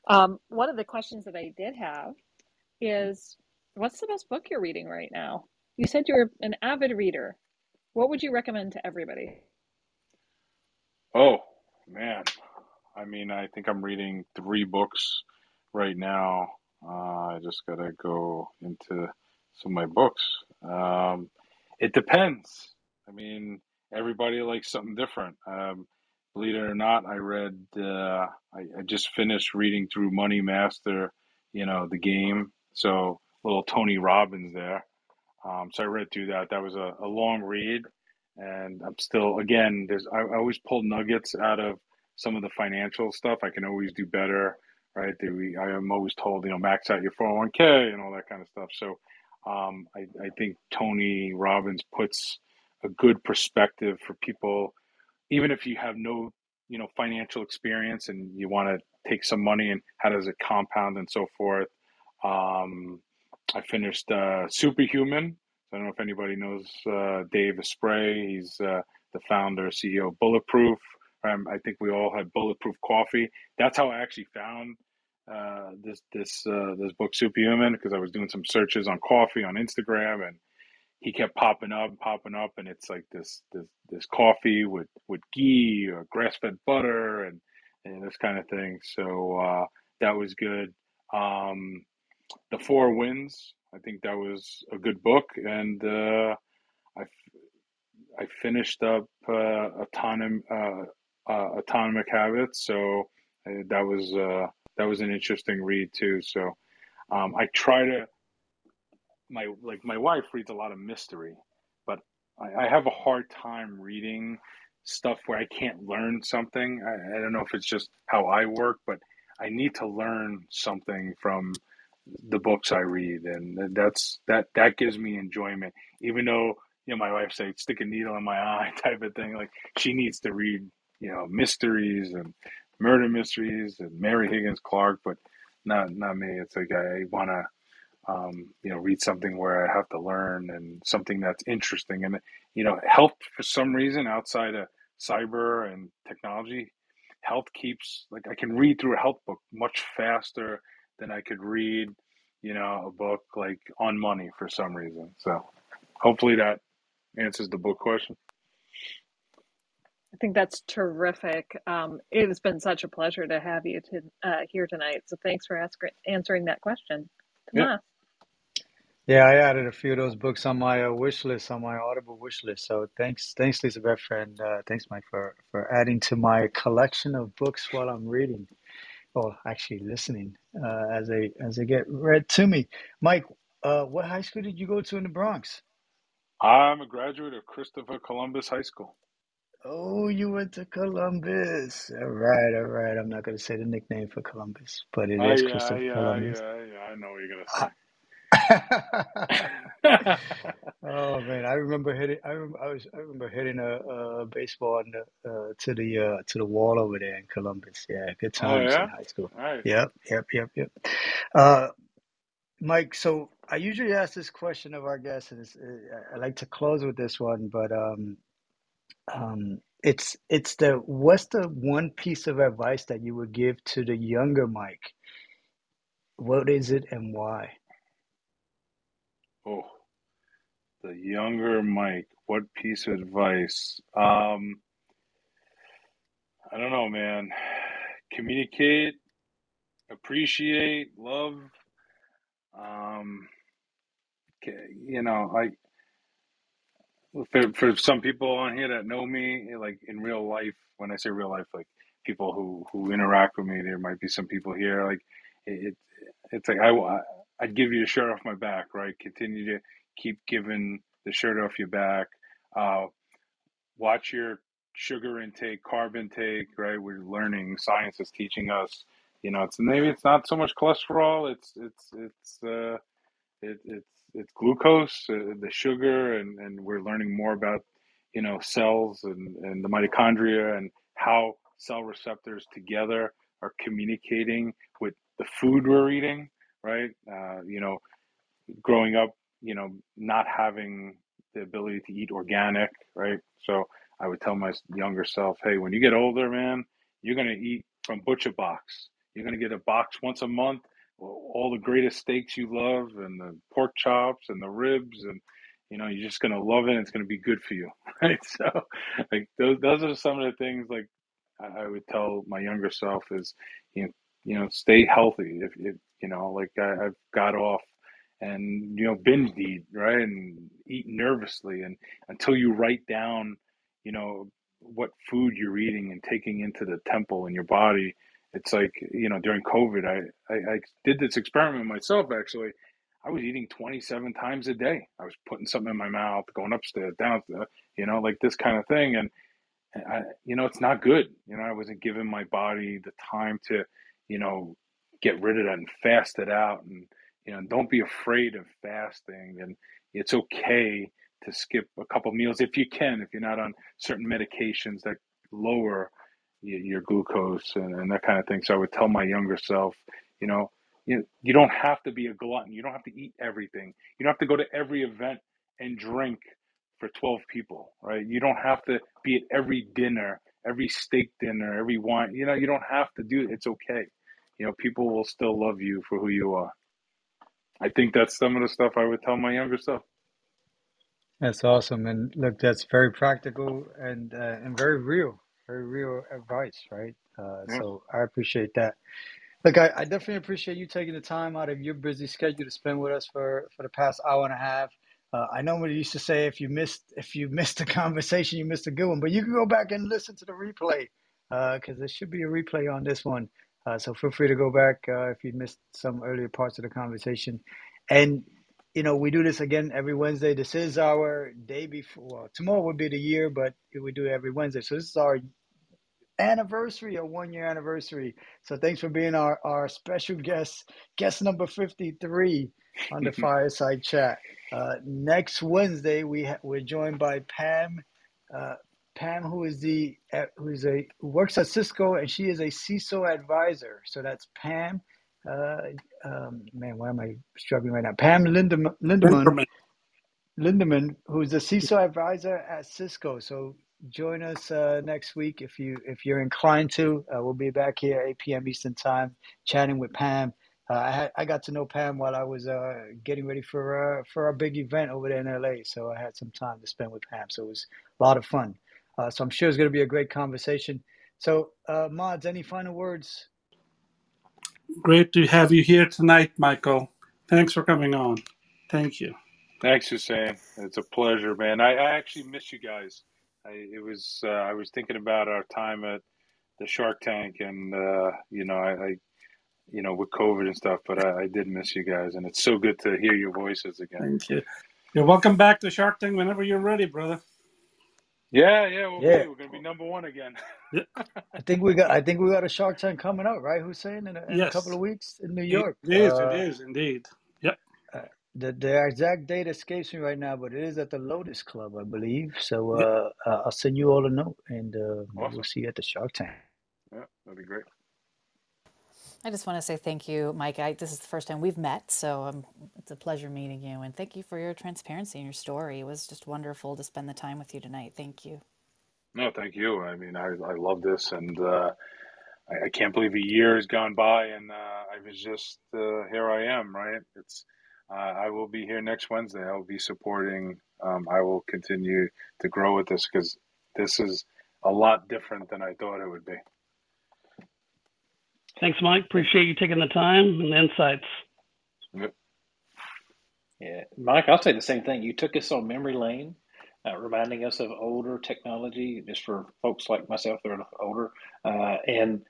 Um, one of the questions that I did have is what's the best book you're reading right now? You said you're an avid reader. What would you recommend to everybody? Oh man, I mean, I think I'm reading three books right now. Uh, I just gotta go into some of my books. Um, it depends. I mean, everybody likes something different. Um, believe it or not, I read. Uh, I, I just finished reading through Money Master. You know, the game. So little Tony Robbins there. Um, so I read through that. That was a, a long read, and I'm still again. There's I, I always pull nuggets out of some of the financial stuff. I can always do better, right? we, I am always told, you know, max out your 401k and all that kind of stuff. So um, I, I think Tony Robbins puts a good perspective for people, even if you have no, you know, financial experience and you want to take some money and how does it compound and so forth. Um, I finished uh, Superhuman. I don't know if anybody knows uh, Dave Asprey. He's uh, the founder, CEO of Bulletproof. Um, I think we all had Bulletproof Coffee. That's how I actually found uh, this this uh, this book, Superhuman, because I was doing some searches on coffee on Instagram, and he kept popping up, popping up, and it's like this this this coffee with with ghee or grass fed butter and and this kind of thing. So uh, that was good. Um, the Four Winds, I think that was a good book, and uh, I I finished up uh, autonom, uh, uh, Atomic Habits, so uh, that was uh, that was an interesting read too. So um, I try to my like my wife reads a lot of mystery, but I, I have a hard time reading stuff where I can't learn something. I, I don't know if it's just how I work, but I need to learn something from the books I read, and that's that that gives me enjoyment. Even though you know my wife says stick a needle in my eye type of thing, like she needs to read you know mysteries and murder mysteries and Mary Higgins Clark, but not not me. It's like I want to um, you know read something where I have to learn and something that's interesting and you know health for some reason outside of cyber and technology health keeps like I can read through a health book much faster than I could read, you know, a book like on money for some reason. So hopefully that answers the book question. I think that's terrific. Um, it has been such a pleasure to have you to, uh, here tonight. So thanks for ask, answering that question. Tomas. Yeah. Yeah, I added a few of those books on my uh, wish list, on my Audible wish list. So thanks, thanks, Lisa Beth, and uh, thanks, Mike, for for adding to my collection of books while I'm reading or actually listening uh, as they as they get read to me. Mike, uh, what high school did you go to in the Bronx? I'm a graduate of Christopher Columbus High School. Oh, you went to Columbus. All right, all right. I'm not going to say the nickname for Columbus, but it Uh, is Christopher yeah, Columbus. yeah, yeah. I know what you're Ah. gonna say. oh man, I remember hitting. I, rem- I was. I remember hitting a, a baseball the, uh, to the uh, to the wall over there in Columbus. Yeah, good oh times in high school. nice. Yep, yep, yep, yep. Uh, Mike, so I usually ask this question of our guests, and it's, uh, I like to close with this one, but um, um, it's it's the what's the one piece of advice that you would give to the younger Mike? What is it and why? Oh, the younger Mike. What piece of advice? Um, I don't know, man. Communicate, appreciate, love. Um, you know, I for for some people on here that know me, like in real life, when I say real life, like people who who interact with me, there might be some people here. Like it, it it's like I I'd give you the shirt off my back, right? Continue to keep giving the shirt off your back. Uh, watch your sugar intake, carb intake, right? We're learning. Science is teaching us. You know, it's maybe it's not so much cholesterol. It's it's it's. Uh, it, it's it's glucose, uh, the sugar, and, and we're learning more about you know cells and, and the mitochondria and how cell receptors together are communicating with the food we're eating. Right? Uh, you know, growing up, you know, not having the ability to eat organic. Right? So I would tell my younger self, hey, when you get older, man, you're going to eat from Butcher Box. You're going to get a box once a month, all the greatest steaks you love, and the pork chops and the ribs, and you know you're just going to love it. It's going to be good for you, right? So, like those those are some of the things like I I would tell my younger self is you know you know stay healthy. If, if you know like I, I've got off and you know binge eat right and eat nervously and until you write down you know what food you're eating and taking into the temple in your body it's like you know during covid i i, I did this experiment myself actually i was eating 27 times a day i was putting something in my mouth going upstairs downstairs you know like this kind of thing and I, you know, it's not good. You know, I wasn't giving my body the time to, you know, get rid of that and fast it out. And, you know, don't be afraid of fasting. And it's okay to skip a couple meals if you can, if you're not on certain medications that lower your glucose and, and that kind of thing. So I would tell my younger self, you know, you, you don't have to be a glutton. You don't have to eat everything. You don't have to go to every event and drink for 12 people, right? You don't have to be at every dinner, every steak dinner, every wine. You know, you don't have to do it. It's okay. You know, people will still love you for who you are. I think that's some of the stuff I would tell my younger self. That's awesome. And look, that's very practical and uh, and very real, very real advice, right? Uh, Yeah. so I appreciate that. Look, I, I definitely appreciate you taking the time out of your busy schedule to spend with us for, for the past hour and a half. Uh, I know what you used to say if you missed if you missed a conversation, you missed a good one, but you can go back and listen to the replay because there should be a replay on this one. Uh, so feel free to go back uh, if you missed some earlier parts of the conversation. And you know, we do this again every Wednesday. This is our day before. Well, tomorrow would be the year, but we do it every Wednesday. So this is our anniversary, a one year anniversary. So thanks for being our, our special guest, guest number 53 on the fireside chat. Uh, next Wednesday, we ha- we're joined by Pam, uh, Pam, who is the who is a who works at Cisco, and she is a CISO advisor. So that's Pam. Uh, um, man, why am I struggling right now? Pam Lindemann, Lindemann Linderman. Lindemann, who's a CISO advisor at Cisco. So join us uh, next week if you if you're inclined to. Uh, we'll be back here 8 p.m. Eastern Time, chatting with Pam. Uh, I had, I got to know Pam while I was uh, getting ready for uh, for our big event over there in LA, so I had some time to spend with Pam. So it was a lot of fun. Uh, so I'm sure it's going to be a great conversation. So, uh, Mods, any final words? Great to have you here tonight, Michael. Thanks for coming on. Thank you. Thanks, Hussein. It's a pleasure, man. I, I actually miss you guys. I, it was uh, I was thinking about our time at the Shark Tank, and uh, you know, I, I you know with COVID and stuff, but I, I did miss you guys, and it's so good to hear your voices again. Thank you. You're welcome back to Shark Tank whenever you're ready, brother. Yeah, yeah, we'll Yeah, be. We're gonna be number one again. Yeah. I think we got I think we got a Shark Tank coming up, right, Hussein, in a, in a couple of weeks in New York. is. It Uh, is indeed. Yep. Uh, the the exact date escapes me right now, but it is at the Lotus Club, I believe. So Yep. uh, uh, I'll send you all a note, and uh, maybe we'll see you at the Shark Tank. Yeah, that'd be great. I just want to say thank you, Mike. I, this is the first time we've met, so um, it's a pleasure meeting you. And thank you for your transparency and your story. It was just wonderful to spend the time with you tonight. Thank you. No, thank you. I mean, I I love this, and uh, I, I can't believe a year has gone by, and uh, I was just uh, here. I am, right? It's uh, I will be here next Wednesday. I will be supporting. Um, I will continue to grow with this because this is a lot different than I thought it would be. Thanks, Mike. Appreciate you taking the time and the insights. Yep. Yeah, Mike, I'll say the same thing. You took us on memory lane, uh, reminding us of older technology, just for folks like myself that are older, uh, and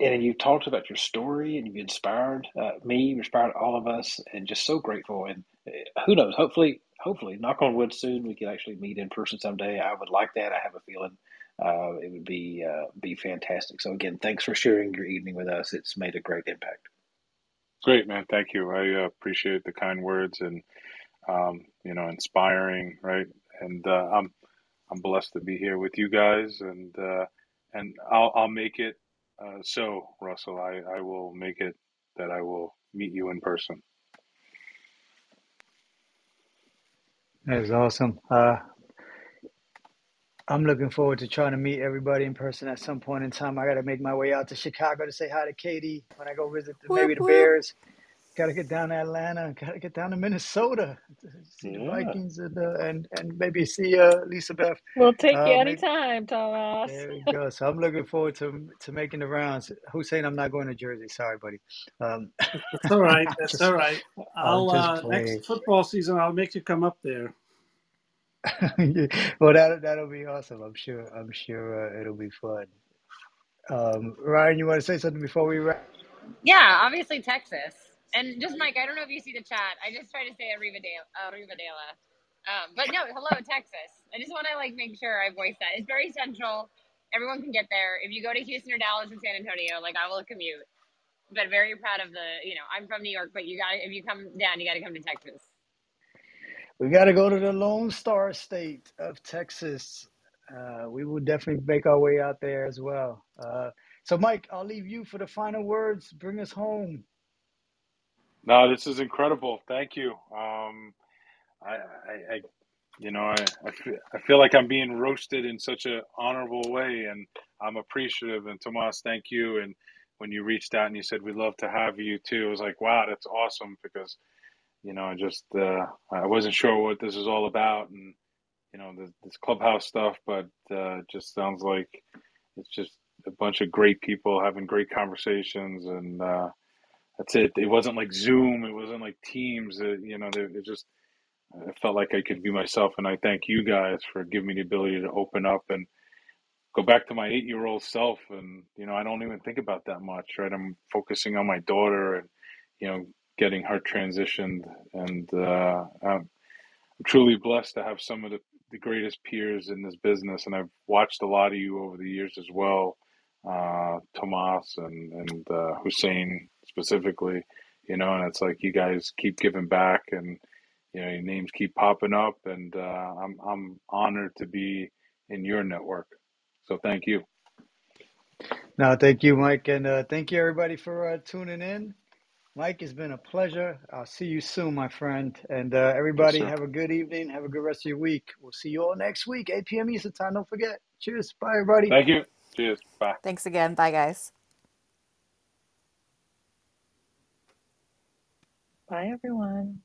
and you talked about your story, and you've inspired uh, me, you inspired all of us, and just so grateful. And uh, who knows? Hopefully, hopefully, knock on wood, soon we can actually meet in person someday. I would like that. I have a feeling uh, it would be uh, be fantastic. So again, thanks for sharing your evening with us. It's made a great impact. Great, man. Thank you. I uh, appreciate the kind words and um, you know, inspiring, right? And uh, I'm I'm blessed to be here with you guys, and uh, and I'll I'll make it uh, so, Russell. I I will make it that I will meet you in person. That is awesome. Uh, I'm looking forward to trying to meet everybody in person at some point in time. I got to make my way out to Chicago to say hi to Katie when I go visit the, Whoop maybe the whoop. Bears. Got to get down to Atlanta. Got to get down to Minnesota to see the Yeah. Vikings and uh, and and maybe see uh, Lisa Beth. We'll take you Uh, maybe anytime, Tomas. there we go. So I'm looking forward to to making the rounds. Hussein, I'm not going to Jersey. Sorry, buddy. Um, That's all right. That's just all right. I'm I'll just uh, next playing. football season. I'll make you come up there. well, that that'll be awesome. I'm sure. I'm sure uh, it'll be fun. Um, Ryan, you want to say something before we wrap? Yeah, obviously Texas. And just Mike, I don't know if you see the chat. I just tried to say. Arrivadela. Um, but no, hello Texas. I just want to like make sure I voice that. It's very central. Everyone can get there. If you go to Houston or Dallas or San Antonio, like I will commute. But very proud of the, you know, I'm from New York, but you got to if you come down, you got to come to Texas. We got to go to the Lone Star State of Texas. Uh, we will definitely make our way out there as well. Uh, so, Mike, I'll leave you for the final words. Bring us home. No, this is incredible. Thank you. Um, I, I, I, you know, I, I feel, I feel like I'm being roasted in such an honorable way, and I'm appreciative. And Tomas, thank you. And when you reached out and you said we'd love to have you too, it was like, wow, that's awesome because you know, I just uh, I wasn't sure what this is all about, and you know, this, this clubhouse stuff, but uh, it just sounds like it's just a bunch of great people having great conversations, and uh, that's it. It wasn't like Zoom, it wasn't like Teams. It, you know, it, it just I felt like I could be myself, and I thank you guys for giving me the ability to open up and go back to my eight-year-old self. And you know, I don't even think about that much, right? I'm focusing on my daughter and you know, getting her transitioned, and uh, I'm truly blessed to have some of the, the greatest peers in this business, and I've watched a lot of you over the years as well, uh, Tomas and and uh, Hussein specifically, you know, and it's like you guys keep giving back, and you know your names keep popping up, and uh, I'm I'm honored to be in your network. So thank you. No, thank you, Mike, and uh, thank you everybody for uh, tuning in. Mike, it's been a pleasure. I'll see you soon, my friend. And uh, everybody, sir. have a good evening. Have a good rest of your week. We'll see you all next week, 8 p.m. Eastern time. Don't forget. Cheers. Bye, everybody. Thank you. Cheers. Bye. Thanks again. Bye, guys. Bye, everyone.